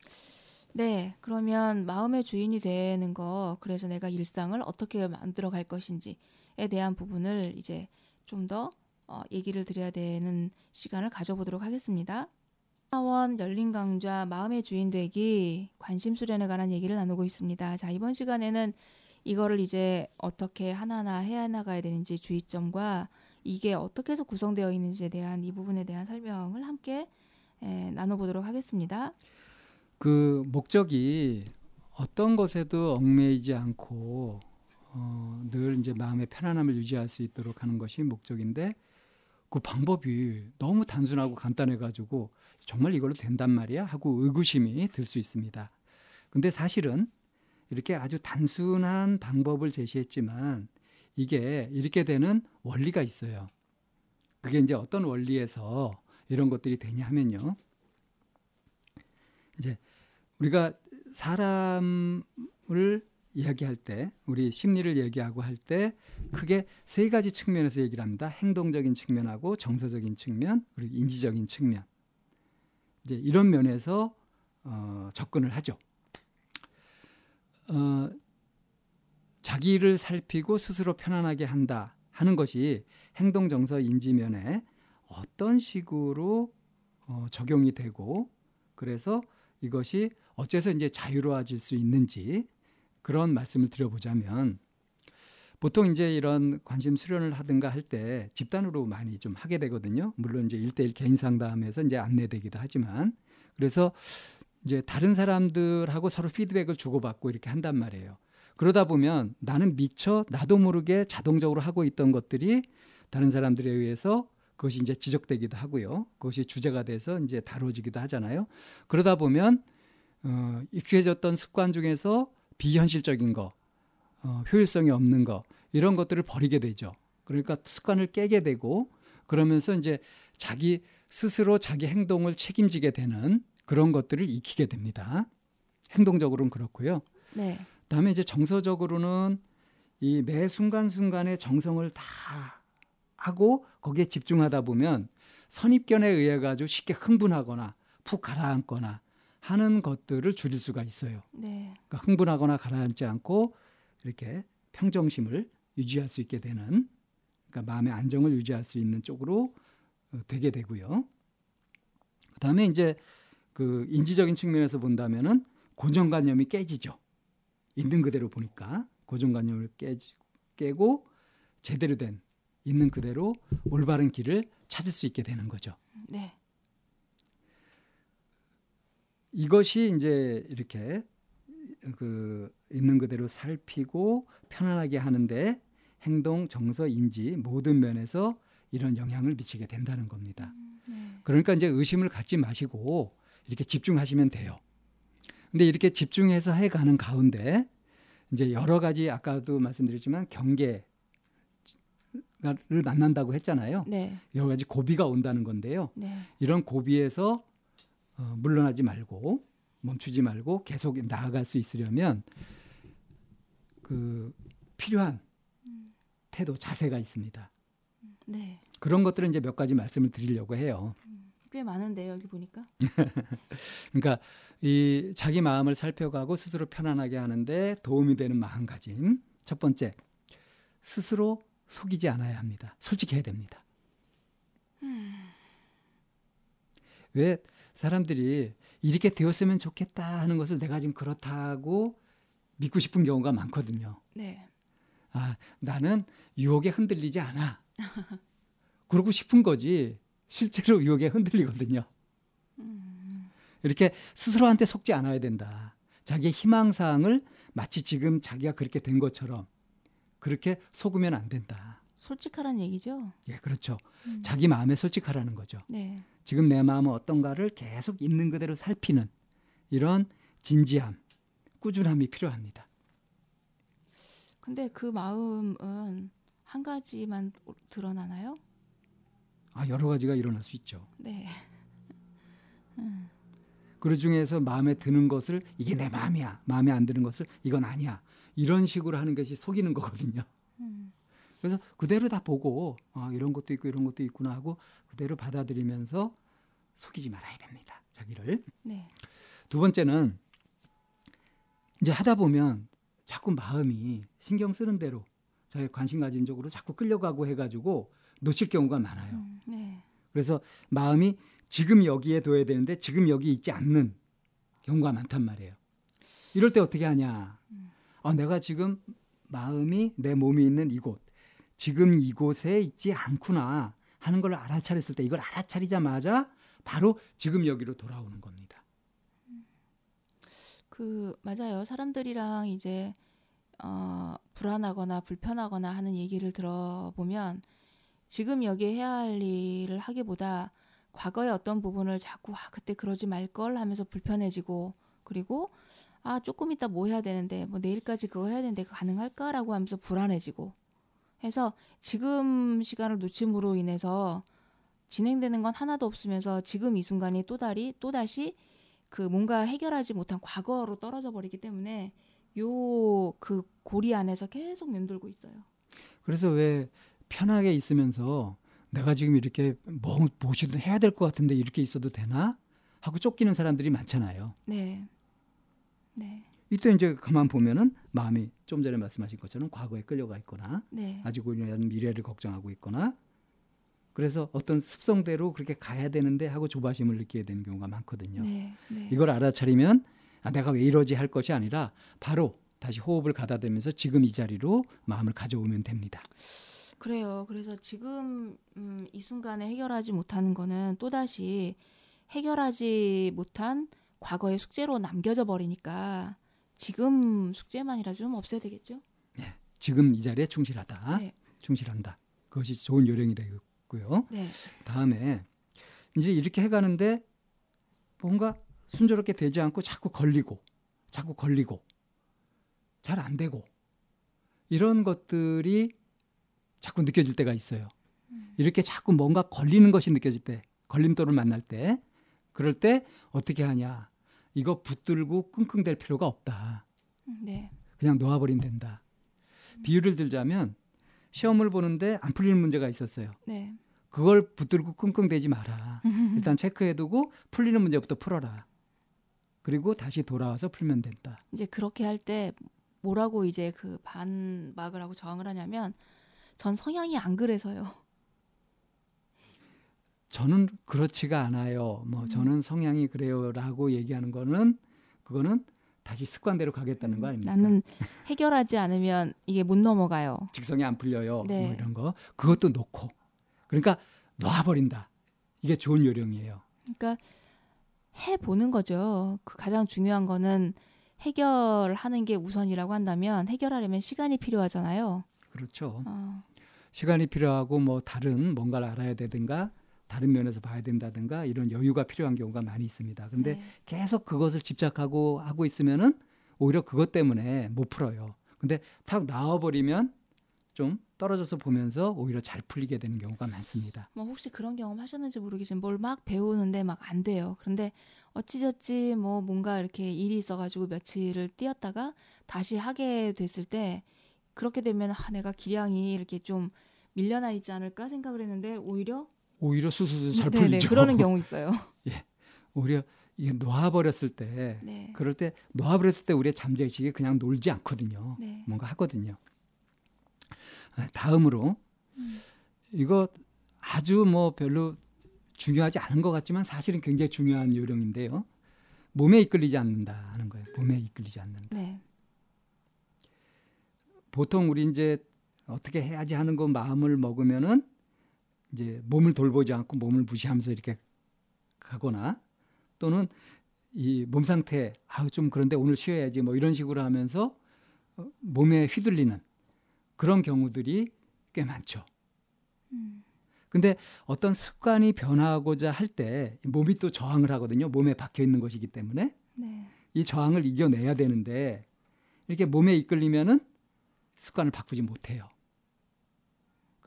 네, 그러면 마음의 주인이 되는 거, 그래서 내가 일상을 어떻게 만들어 갈 것인지에 대한 부분을 이제 좀더 어, 얘기를 드려야 되는 시간을 가져보도록 하겠습니다. 사원 열린 강좌 마음의 주인 되기 관심 수련에 관한 얘기를 나누고 있습니다. 자, 이번 시간에는 이거를 이제 어떻게 하나하나 해야 나가야 되는지 주의점과 이게 어떻게 해서 구성되어 있는지에 대한 이 부분에 대한 설명을 함께 에, 나눠보도록 하겠습니다. 그 목적이 어떤 것에도 얽매이지 않고 어, 늘 이제 마음의 편안함을 유지할 수 있도록 하는 것이 목적인데 그 방법이 너무 단순하고 간단해 가지고 정말 이걸로 된단 말이야 하고 의구심이 들 수 있습니다. 근데 사실은 이렇게 아주 단순한 방법을 제시했지만 이게 이렇게 되는 원리가 있어요. 그게 이제 어떤 원리에서 이런 것들이 되냐 하면요. 이제 우리가 사람을 이야기할 때 우리 심리를 얘기하고 할 때 크게 세 가지 측면에서 얘기를 합니다. 행동적인 측면하고 정서적인 측면 그리고 인지적인 측면. 이제 이런 면에서 어, 접근을 하죠. 어, 자기를 살피고 스스로 편안하게 한다 하는 것이 행동 정서 인지 면에 어떤 식으로 어, 적용이 되고 그래서 이것이 어째서 이제 자유로워질 수 있는지 그런 말씀을 드려보자면 보통 이제 이런 관심 수련을 하든가 할 때 집단으로 많이 좀 하게 되거든요. 물론 이제 일대일 개인 상담에서 이제 안내되기도 하지만 그래서 이제 다른 사람들하고 서로 피드백을 주고받고 이렇게 한단 말이에요. 그러다 보면 나는 미처 나도 모르게 자동적으로 하고 있던 것들이 다른 사람들에 의해서 그것이 이제 지적되기도 하고요. 그것이 주제가 돼서 이제 다뤄지기도 하잖아요. 그러다 보면 어, 익숙해졌던 습관 중에서 비현실적인 거, 어, 효율성이 없는 거 이런 것들을 버리게 되죠. 그러니까 습관을 깨게 되고 그러면서 이제 자기 스스로 자기 행동을 책임지게 되는 그런 것들을 익히게 됩니다. 행동적으로는 그렇고요. 네. 그다음에 이제 정서적으로는 이 매 순간순간의 정성을 다 하고 거기에 집중하다 보면 선입견에 의해 가지고 쉽게 흥분하거나 푹 가라앉거나 하는 것들을 줄일 수가 있어요. 네. 그러니까 흥분하거나 가라앉지 않고 이렇게 평정심을 유지할 수 있게 되는 그러니까 마음의 안정을 유지할 수 있는 쪽으로 어, 되게 되고요. 그다음에 이제 그 인지적인 측면에서 본다면은 고정관념이 깨지죠. 있는 그대로 보니까 고정관념을 깨지, 깨고 제대로 된 있는 그대로 올바른 길을 찾을 수 있게 되는 거죠. 네. 이것이 이제 이렇게 그 있는 그대로 살피고 편안하게 하는데 행동, 정서, 인지 모든 면에서 이런 영향을 미치게 된다는 겁니다. 네. 그러니까 이제 의심을 갖지 마시고 이렇게 집중하시면 돼요. 근데 이렇게 집중해서 해 가는 가운데 이제 여러 가지 아까도 말씀드렸지만 경계를 만난다고 했잖아요. 네. 여러 가지 고비가 온다는 건데요. 네. 이런 고비에서 어, 물러나지 말고 멈추지 말고 계속 나아갈 수 있으려면 그 필요한 태도 자세가 있습니다. 네. 그런 것들은 이제 몇 가지 말씀을 드리려고 해요. 꽤 많은데요, 여기 보니까. 그러니까 이 자기 마음을 살펴가고 스스로 편안하게 하는데 도움이 되는 마음가짐. 첫 번째, 스스로 속이지 않아야 합니다. 솔직해야 됩니다. 왜 사람들이 이렇게 되었으면 좋겠다 하는 것을 내가 지금 그렇다고 믿고 싶은 경우가 많거든요. 네. 아, 나는 유혹에 흔들리지 않아. 그러고 싶은 거지. 실제로 유혹에 흔들리거든요. 이렇게 스스로한테 속지 않아야 된다. 자기의 희망 사항을 마치 지금 자기가 그렇게 된 것처럼 그렇게 속으면 안 된다. 솔직하란 얘기죠. 예, 그렇죠. 음. 자기 마음에 솔직하라는 거죠. 네. 지금 내 마음은 어떤가를 계속 있는 그대로 살피는 이런 진지함, 꾸준함이 필요합니다. 근데 그 마음은 한 가지만 드러나나요? 아, 여러 가지가 일어날 수 있죠. 네. 그 중에서 마음에 드는 것을 이게 내 마음이야. 마음에 안 드는 것을 이건 아니야. 이런 식으로 하는 것이 속이는 거거든요. 음. 그래서 그대로 다 보고 아, 이런 것도 있고 이런 것도 있구나 하고 그대로 받아들이면서 속이지 말아야 됩니다. 자기를. 네. 두 번째는 이제 하다 보면 자꾸 마음이 신경 쓰는 대로 자기 관심 가진 쪽으로 자꾸 끌려가고 해가지고 놓칠 경우가 많아요. 음, 네. 그래서 마음이 지금 여기에 둬야 되는데 지금 여기 있지 않는 경우가 많단 말이에요. 이럴 때 어떻게 하냐? 아, 내가 지금 마음이 내 몸이 있는 이곳, 지금 이곳에 있지 않구나 하는 걸 알아차렸을 때 이걸 알아차리자마자 바로 지금 여기로 돌아오는 겁니다. 그 맞아요. 사람들이랑 이제 어, 불안하거나 불편하거나 하는 얘기를 들어보면 지금 여기에 해야 할 일을 하기보다 과거의 어떤 부분을 자꾸 아, 그때 그러지 말 걸 하면서 불편해지고 그리고 아 조금 이따 뭐 해야 되는데 뭐 내일까지 그거 해야 되는데 가능할까라고 하면서 불안해지고 해서 지금 시간을 놓침으로 인해서 진행되는 건 하나도 없으면서 지금 이 순간이 또다리 또다시 그 뭔가 해결하지 못한 과거로 떨어져 버리기 때문에 요 그 고리 안에서 계속 맴돌고 있어요. 그래서 왜 편하게 있으면서 내가 지금 이렇게 뭐 무엇이든 해야 될 것 같은데 이렇게 있어도 되나 하고 쫓기는 사람들이 많잖아요. 네. 네. 이때 이제 가만 보면은 마음이 좀 전에 말씀하신 것처럼 과거에 끌려가 있거나 네. 아직 우리는 미래를 걱정하고 있거나 그래서 어떤 습성대로 그렇게 가야 되는데 하고 조바심을 느끼게 되는 경우가 많거든요. 네. 네. 이걸 알아차리면 아, 내가 왜 이러지 할 것이 아니라 바로 다시 호흡을 가다대면서 지금 이 자리로 마음을 가져오면 됩니다. 그래요. 그래서 지금 음, 이 순간에 해결하지 못하는 거는 또 다시 해결하지 못한 과거의 숙제로 남겨져 버리니까 지금 숙제만이라 좀 없애야 되겠죠? 지금 이 자리에 충실하다. 네. 충실한다. 그것이 좋은 요령이 되고요. 네. 다음에 이제 이렇게 해가는데 뭔가 순조롭게 되지 않고 자꾸 걸리고 자꾸 걸리고 잘 안 되고 이런 것들이 자꾸 느껴질 때가 있어요. 이렇게 자꾸 뭔가 걸리는 것이 느껴질 때, 걸림돌을 만날 때, 그럴 때 어떻게 하냐? 이거 붙들고 끙끙댈 필요가 없다. 네. 그냥 놓아버리면 된다. 비유를 들자면 시험을 보는데 안 풀리는 문제가 있었어요. 네. 그걸 붙들고 끙끙대지 마라. 일단 체크해두고 풀리는 문제부터 풀어라. 그리고 다시 돌아와서 풀면 된다. 이제 그렇게 할 때 뭐라고 이제 그 반박을 하고 저항을 하냐면 전 성향이 안 그래서요. 저는 그렇지가 않아요. 뭐 음. 저는 성향이 그래요라고 얘기하는 거는 그거는 다시 습관대로 가겠다는 거 아닙니까? 나는 해결하지 않으면 이게 못 넘어가요. 직성이 안 풀려요. 네. 뭐 이런 거 그것도 놓고 그러니까 놔버린다. 이게 좋은 요령이에요. 그러니까 해 보는 거죠. 그 가장 중요한 거는 해결하는 게 우선이라고 한다면 해결하려면 시간이 필요하잖아요. 그렇죠. 어, 시간이 필요하고 뭐 다른 뭔가를 알아야 되든가 다른 면에서 봐야 된다든가 이런 여유가 필요한 경우가 많이 있습니다. 근데 네. 계속 그것을 집착하고 하고 있으면은 오히려 그것 때문에 못 풀어요. 근데 탁 나와버리면 좀 떨어져서 보면서 오히려 잘 풀리게 되는 경우가 많습니다. 뭐 혹시 그런 경험 하셨는지 모르겠지만 뭘 막 배우는데 막 안 돼요. 그런데 어찌저찌 뭐 뭔가 이렇게 일이 있어가지고 며칠을 뛰었다가 다시 하게 됐을 때 그렇게 되면 아, 내가 기량이 이렇게 좀 밀려나 있지 않을까 생각을 했는데 오히려 오히려 수수도 잘 네네, 풀리죠. 그러는 경우 있어요. 오히려 이게 놓아버렸을 때 네. 그럴 때 놓아버렸을 때 우리의 잠재의식이 그냥 놀지 않거든요. 네. 뭔가 하거든요. 아, 다음으로 음. 이거 아주 뭐 별로 중요하지 않은 것 같지만 사실은 굉장히 중요한 요령인데요. 몸에 이끌리지 않는다 하는 거예요. 몸에 이끌리지 않는다. 네. 보통 우리 이제 어떻게 해야지 하는 거 마음을 먹으면은 이제 몸을 돌보지 않고 몸을 무시하면서 이렇게 가거나 또는 이 몸 상태 아우 좀 그런데 오늘 쉬어야지 뭐 이런 식으로 하면서 어, 몸에 휘둘리는 그런 경우들이 꽤 많죠. 음. 근데 어떤 습관이 변화하고자 할 때 몸이 또 저항을 하거든요. 몸에 박혀 있는 것이기 때문에 네. 이 저항을 이겨내야 되는데 이렇게 몸에 이끌리면은 습관을 바꾸지 못해요.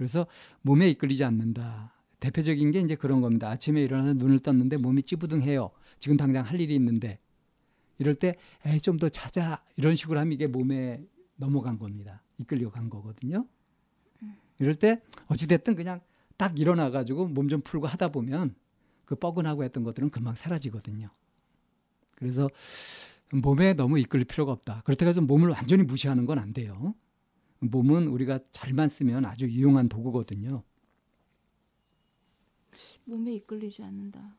그래서 몸에 이끌리지 않는다. 대표적인 게 이제 그런 겁니다. 아침에 일어나서 눈을 떴는데 몸이 찌부둥해요. 지금 당장 할 일이 있는데 이럴 때 에이 좀더 자자 이런 식으로 하면 이게 몸에 넘어간 겁니다. 이끌려 간 거거든요. 이럴 때 어찌 됐든 그냥 딱 일어나 가지고 몸 좀 풀고 하다 보면 그 뻐근하고 했던 것들은 금방 사라지거든요. 그래서 몸에 너무 이끌릴 필요가 없다. 그렇다고 해서 몸을 완전히 무시하는 건 안 돼요. 몸은 우리가 잘만 쓰면 아주 유용한 도구거든요. 몸에 이끌리지 않는다.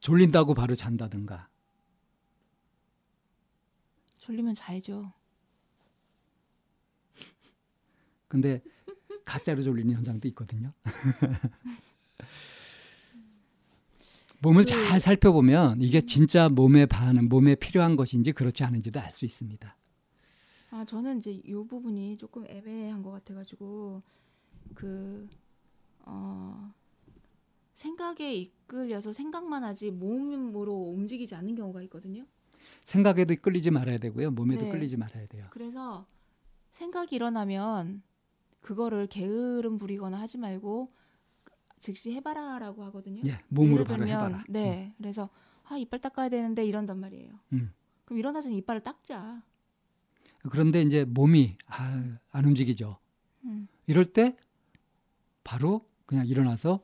졸린다고 바로 잔다든가 졸리면 자야죠. 근데 가짜로 졸리는 현상도 있거든요. 몸을 잘 살펴보면 이게 진짜 몸에 반응, 몸에 필요한 것인지 그렇지 않은지도 알 수 있습니다. 아 저는 이제 이 부분이 조금 애매한 것 같아가지고 그 어, 생각에 이끌려서 생각만 하지 몸으로 움직이지 않는 경우가 있거든요. 생각에도 끌리지 말아야 되고요. 몸에도 네. 끌리지 말아야 돼요. 그래서 생각이 일어나면 그거를 게으름 부리거나 하지 말고 즉시 해봐라라고 하거든요. 예, 몸으로 바로 해봐라. 네, 그래서 아 이빨 닦아야 되는데 이런단 말이에요. 음. 그럼 일어나서 이빨을 닦자. 그런데 이제 몸이 아, 안 움직이죠. 음. 이럴 때 바로 그냥 일어나서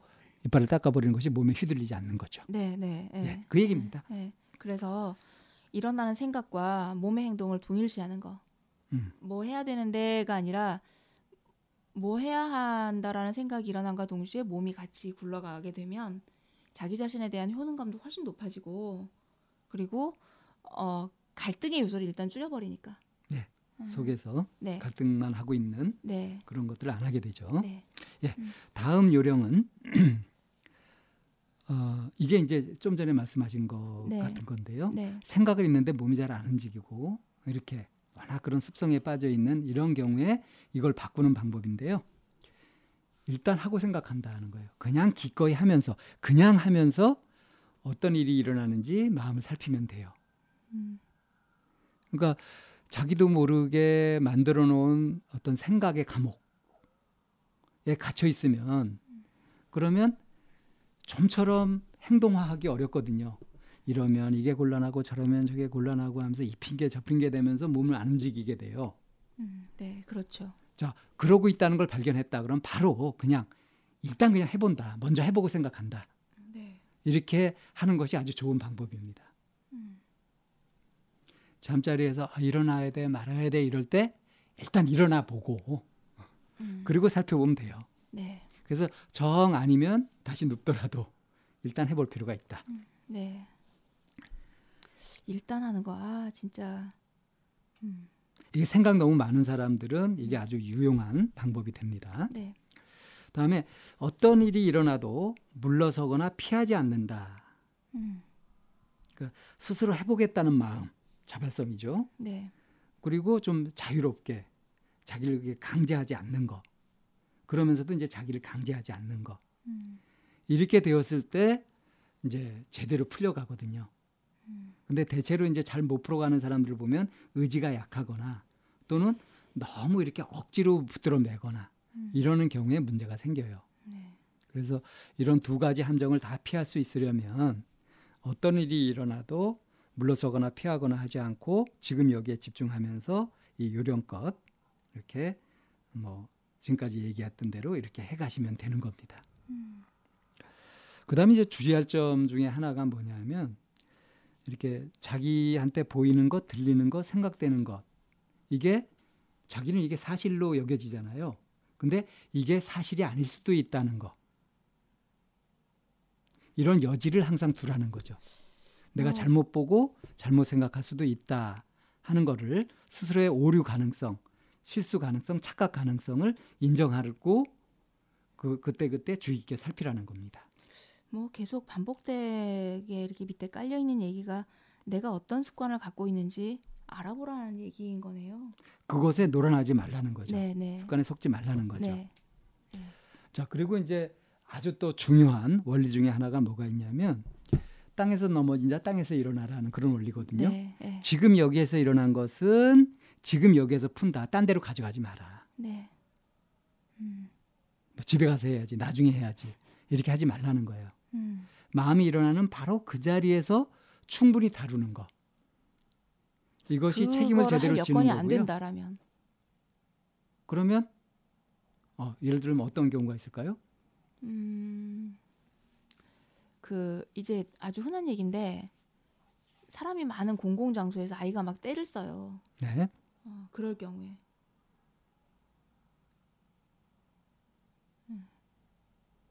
이빨을 닦아버리는 것이 몸에 휘둘리지 않는 거죠. 네, 네, 네. 예, 그 얘기입니다. 네. 그래서 일어나는 생각과 몸의 행동을 동일시하는 거. 음. 뭐 해야 되는데가 아니라 뭐 해야 한다라는 생각이 일어남과 동시에 몸이 같이 굴러가게 되면 자기 자신에 대한 효능감도 훨씬 높아지고 그리고 어 갈등의 요소를 일단 줄여버리니까. 네. 음. 속에서 네. 갈등만 하고 있는 네. 그런 것들을 안 하게 되죠. 네. 다음 요령은 어, 이게 이제 좀 전에 말씀하신 것 네. 같은 건데요. 네. 생각을 있는데 몸이 잘 안 움직이고 이렇게 워낙 그런 습성에 빠져 있는 이런 경우에 이걸 바꾸는 방법인데요. 일단 하고 생각한다 하는 거예요. 그냥 기꺼이 하면서 그냥 하면서 어떤 일이 일어나는지 마음을 살피면 돼요. 음. 그러니까 자기도 모르게 만들어 놓은 어떤 생각의 감옥 갇혀 있으면 그러면 좀처럼 행동화하기 어렵거든요. 이러면 이게 곤란하고 저러면 저게 곤란하고 하면서 이 핑계 저 핑계 되면서 몸을 안 움직이게 돼요. 음, 네, 그렇죠. 자, 그러고 있다는 걸 발견했다. 그럼 바로 그냥 일단 그냥 해본다. 먼저 해보고 생각한다. 네. 이렇게 하는 것이 아주 좋은 방법입니다. 음. 잠자리에서 아, 일어나야 돼, 말아야 돼 이럴 때 일단 일어나 보고 음. 그리고 살펴보면 돼요. 네. 그래서 정 아니면 다시 눕더라도 일단 해볼 필요가 있다. 네. 일단 하는 거, 아, 진짜. 음, 이게 생각 너무 많은 사람들은 이게 아주 유용한 방법이 됩니다. 네. 다음에 어떤 일이 일어나도 물러서거나 피하지 않는다. 음, 스스로 해보겠다는 마음, 자발성이죠. 네. 그리고 좀 자유롭게 자기를 강제하지 않는 거. 그러면서도 이제 자기를 강제하지 않는 거. 음, 이렇게 되었을 때 이제 제대로 풀려가거든요. 음, 근데 대체로 이제 잘 못 풀어가는 사람들을 보면 의지가 약하거나 또는 너무 이렇게 억지로 붙들어 매거나 음. 이러는 경우에 문제가 생겨요. 네. 그래서 이런 두 가지 함정을 다 피할 수 있으려면 어떤 일이 일어나도 물러서거나 피하거나 하지 않고 지금 여기에 집중하면서 이 요령껏 이렇게 뭐 지금까지 얘기했던 대로 이렇게 해 가시면 되는 겁니다. 음, 그다음에 이제 주의할 점 중에 하나가 뭐냐면 이렇게 자기한테 보이는 것, 들리는 것, 생각되는 것 이게 자기는 이게 사실로 여겨지잖아요. 근데 이게 사실이 아닐 수도 있다는 거. 이런 여지를 항상 두라는 거죠. 내가 어. 잘못 보고 잘못 생각할 수도 있다 하는 거를 스스로의 오류 가능성, 실수 가능성, 착각 가능성을 인정하고 그 그때 그때 주의 깊게 살피라는 겁니다. 뭐 계속 반복되게 이렇게 밑에 깔려 있는 얘기가 내가 어떤 습관을 갖고 있는지 알아보라는 얘기인 거네요. 그것에 놀아나지 말라는 거죠. 네, 네. 습관에 속지 말라는 거죠. 네. 자, 그리고 이제 아주 또 중요한 원리 중에 하나가 뭐가 있냐면 땅에서 넘어진 자 땅에서 일어나라는 그런 원리거든요. 네. 네. 지금 여기에서 일어난 것은 지금 여기에서 푼다. 딴 데로 가져가지 마라. 네. 음. 뭐 집에 가서 해야지. 나중에 해야지. 이렇게 하지 말라는 거예요. 음. 마음이 일어나는 바로 그 자리에서 충분히 다루는 거. 이것이 책임을 제대로 할 지는 거고요. 안 된다라면 그러면 어, 예를 들면 어떤 경우가 있을까요? 음. 그 이제 아주 흔한 얘기인데 사람이 많은 공공 장소에서 아이가 막 때를 써요. 네. 어, 그럴 경우에. 음.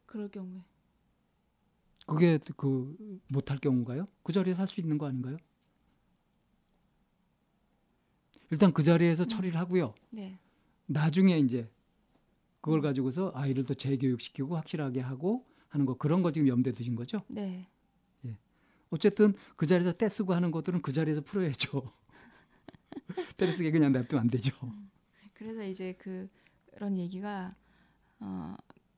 그럴 경우에. 그게 그 못할 경우가요? 그 자리에서 할수 있는 거 아닌가요? 일단 그 자리에서 처리를 하고요. 네. 나중에 이제 그걸 가지고서 아이를 또 재교육시키고 확실하게 하고 하는 거 그런 거 지금 염두에 두신 거죠? 네. 어쨌든 그 자리에서 떼 쓰고 하는 것들은 그 자리에서 풀어야죠. 떼를 쓰게 그냥 냅두면 안 되죠. 그래서 이제 그 그런 얘기가 어,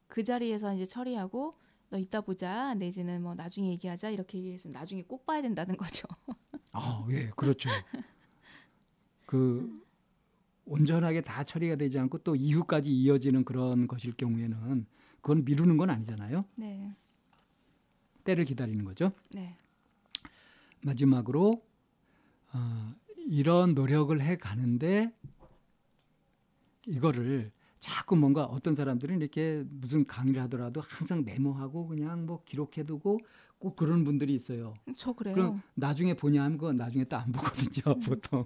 그 자리에서 이제 처리하고 너 이따 보자 내지는 뭐 나중에 얘기하자 이렇게 얘기했으면 나중에 꼭 봐야 된다는 거죠. 아, 예, 그렇죠. 그 온전하게 다 처리가 되지 않고 또 이후까지 이어지는 그런 것일 경우에는 그건 미루는 건 아니잖아요. 네. 때를 기다리는 거죠. 네. 마지막으로 어, 이런 노력을 해 가는데 이거를 자꾸 뭔가 어떤 사람들은 이렇게 무슨 강의를 하더라도 항상 메모하고 그냥 뭐 기록해두고 꼭 그런 분들이 있어요. 저 그래요. 그럼 나중에 보냐 하면 그거 나중에 또 안 보거든요, 보통.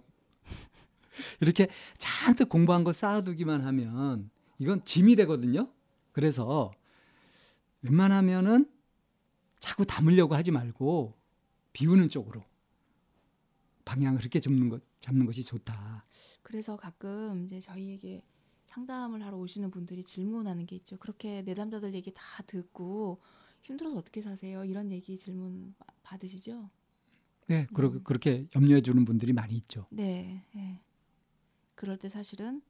이렇게 잔뜩 공부한 거 쌓아두기만 하면 이건 짐이 되거든요. 그래서 웬만하면은 자꾸 담으려고 하지 말고 비우는 쪽으로 방향을 그렇게 잡는 것 잡는 것이 좋다. 그래서 가끔 이제 저희에게 상담을 하러 오시는 분들이 질문하는 게 있죠. 그렇게 내담자들 얘기 다 듣고 힘들어서 어떻게 사세요? 이런 얘기 질문 받으시죠? 네, 그렇게 그렇게 염려해 주는 분들이 많이 있죠. 네. 네. 그럴 때 사실은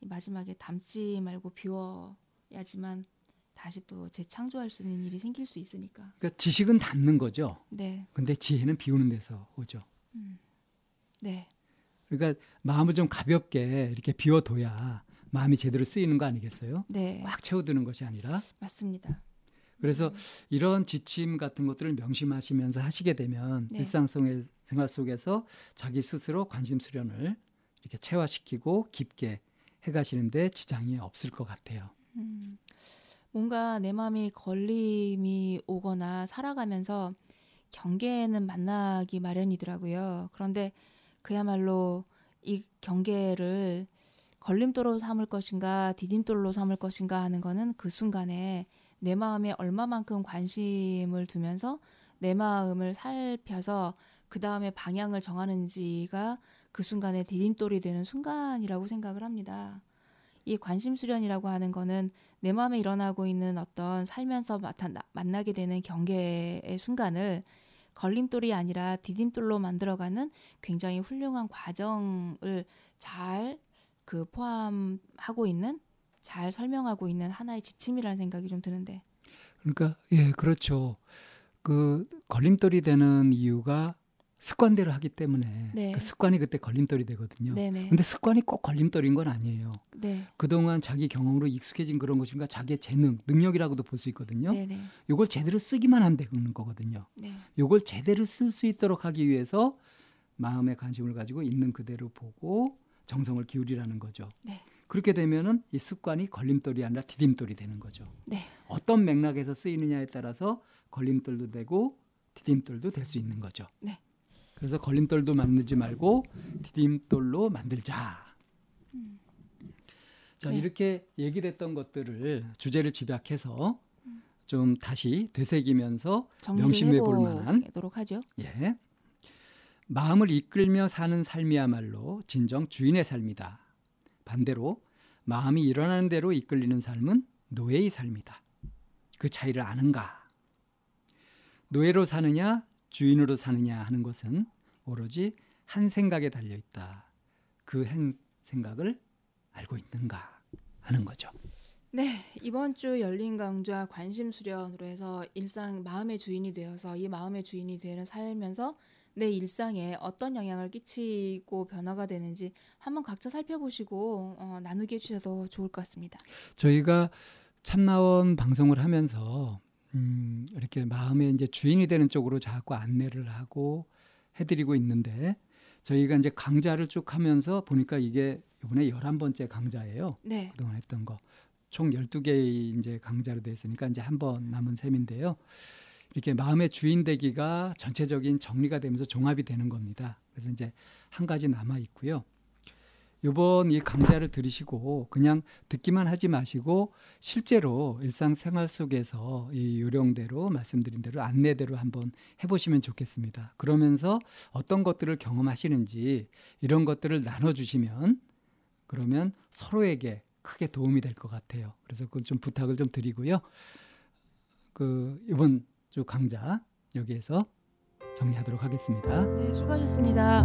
이 마지막에 담지 말고 비워 야지만 다시 또 재창조할 수 있는 일이 생길 수 있으니까. 그러니까 지식은 담는 거죠. 네. 근데 지혜는 비우는 데서 오죠. 음. 네. 그러니까 마음을 좀 가볍게 이렇게 비워둬야 마음이 제대로 쓰이는 거 아니겠어요? 네. 막 채워드는 것이 아니라 맞습니다. 그래서 이런 지침 같은 것들을 명심하시면서 하시게 되면 네. 일상 속의 생활 속에서 자기 스스로 관심 수련을 이렇게 체화시키고 깊게 해가시는데 지장이 없을 것 같아요. 음, 뭔가 내 마음이 걸림이 오거나 살아가면서 경계는 만나기 마련이더라고요. 그런데 그야말로 이 경계를 걸림돌로 삼을 것인가 디딤돌로 삼을 것인가 하는 거는 그 순간에 내 마음에 얼마만큼 관심을 두면서 내 마음을 살펴서 그 다음에 방향을 정하는지가 그 순간에 디딤돌이 되는 순간이라고 생각을 합니다. 이 관심 수련이라고 하는 거는 내 마음에 일어나고 있는 어떤 살면서 나타- 만나게 되는 경계의 순간을 걸림돌이 아니라 디딤돌로 만들어가는 굉장히 훌륭한 과정을 잘 그 포함하고 있는 잘 설명하고 있는 하나의 지침이라는 생각이 좀 드는데 그러니까 예 그렇죠. 그 걸림돌이 되는 이유가 습관대로 하기 때문에 네. 그 습관이 그때 걸림돌이 되거든요. 네네 근데 습관이 꼭 걸림돌인 건 아니에요. 네 그동안 자기 경험으로 익숙해진 그런 것인가 자기의 재능, 능력이라고도 볼 수 있거든요. 네네 요걸 제대로 쓰기만 하면 되는 거거든요. 네 요걸 제대로 쓸 수 있도록 하기 위해서 마음의 관심을 가지고 있는 그대로 보고 정성을 기울이라는 거죠. 네. 그렇게 되면은 이 습관이 걸림돌이 아니라 디딤돌이 되는 거죠. 네. 어떤 맥락에서 쓰이느냐에 따라서 걸림돌도 되고 디딤돌도 될 수 있는 거죠. 네. 그래서 걸림돌도 만들지 말고 디딤돌로 만들자. 자 네. 이렇게 얘기됐던 것들을 주제를 집약해서 좀 다시 되새기면서 명심해 볼 만한 하죠. 예. 마음을 이끌며 사는 삶이야말로 진정 주인의 삶이다. 반대로 마음이 일어나는 대로 이끌리는 삶은 노예의 삶이다. 그 차이를 아는가? 노예로 사느냐, 주인으로 사느냐 하는 것은 오로지 한 생각에 달려 있다. 그한 생각을 알고 있는가 하는 거죠. 네, 이번 주 열린 강좌 관심 수련으로 해서 일상 마음의 주인이 되어서 이 마음의 주인이 되는 살면서 내 일상에 어떤 영향을 끼치고 변화가 되는지 한번 각자 살펴보시고 어, 나누게 해주셔도 좋을 것 같습니다. 저희가 참나원 방송을 하면서 음, 이렇게 마음의 이제 주인이 되는 쪽으로 자꾸 안내를 하고 해드리고 있는데 저희가 이제 강좌를 쭉 하면서 보니까 이게 이번에 열한 번째 강좌예요. 네, 그동안 했던 거. 총 12개의 이제 강좌로 돼 있으니까 이제 한 번 남은 셈인데요. 이렇게 마음의 주인 되기가 전체적인 정리가 되면서 종합이 되는 겁니다. 그래서 이제 한 가지 남아 있고요. 이번 이 강좌를 들으시고 그냥 듣기만 하지 마시고 실제로 일상생활 속에서 이 요령대로 말씀드린 대로 안내대로 한번 해보시면 좋겠습니다. 그러면서 어떤 것들을 경험하시는지 이런 것들을 나눠주시면 그러면 서로에게 크게 도움이 될 것 같아요. 그래서 그걸 좀 부탁을 좀 드리고요. 그 이번 주 강좌 여기에서 정리하도록 하겠습니다. 네, 수고하셨습니다.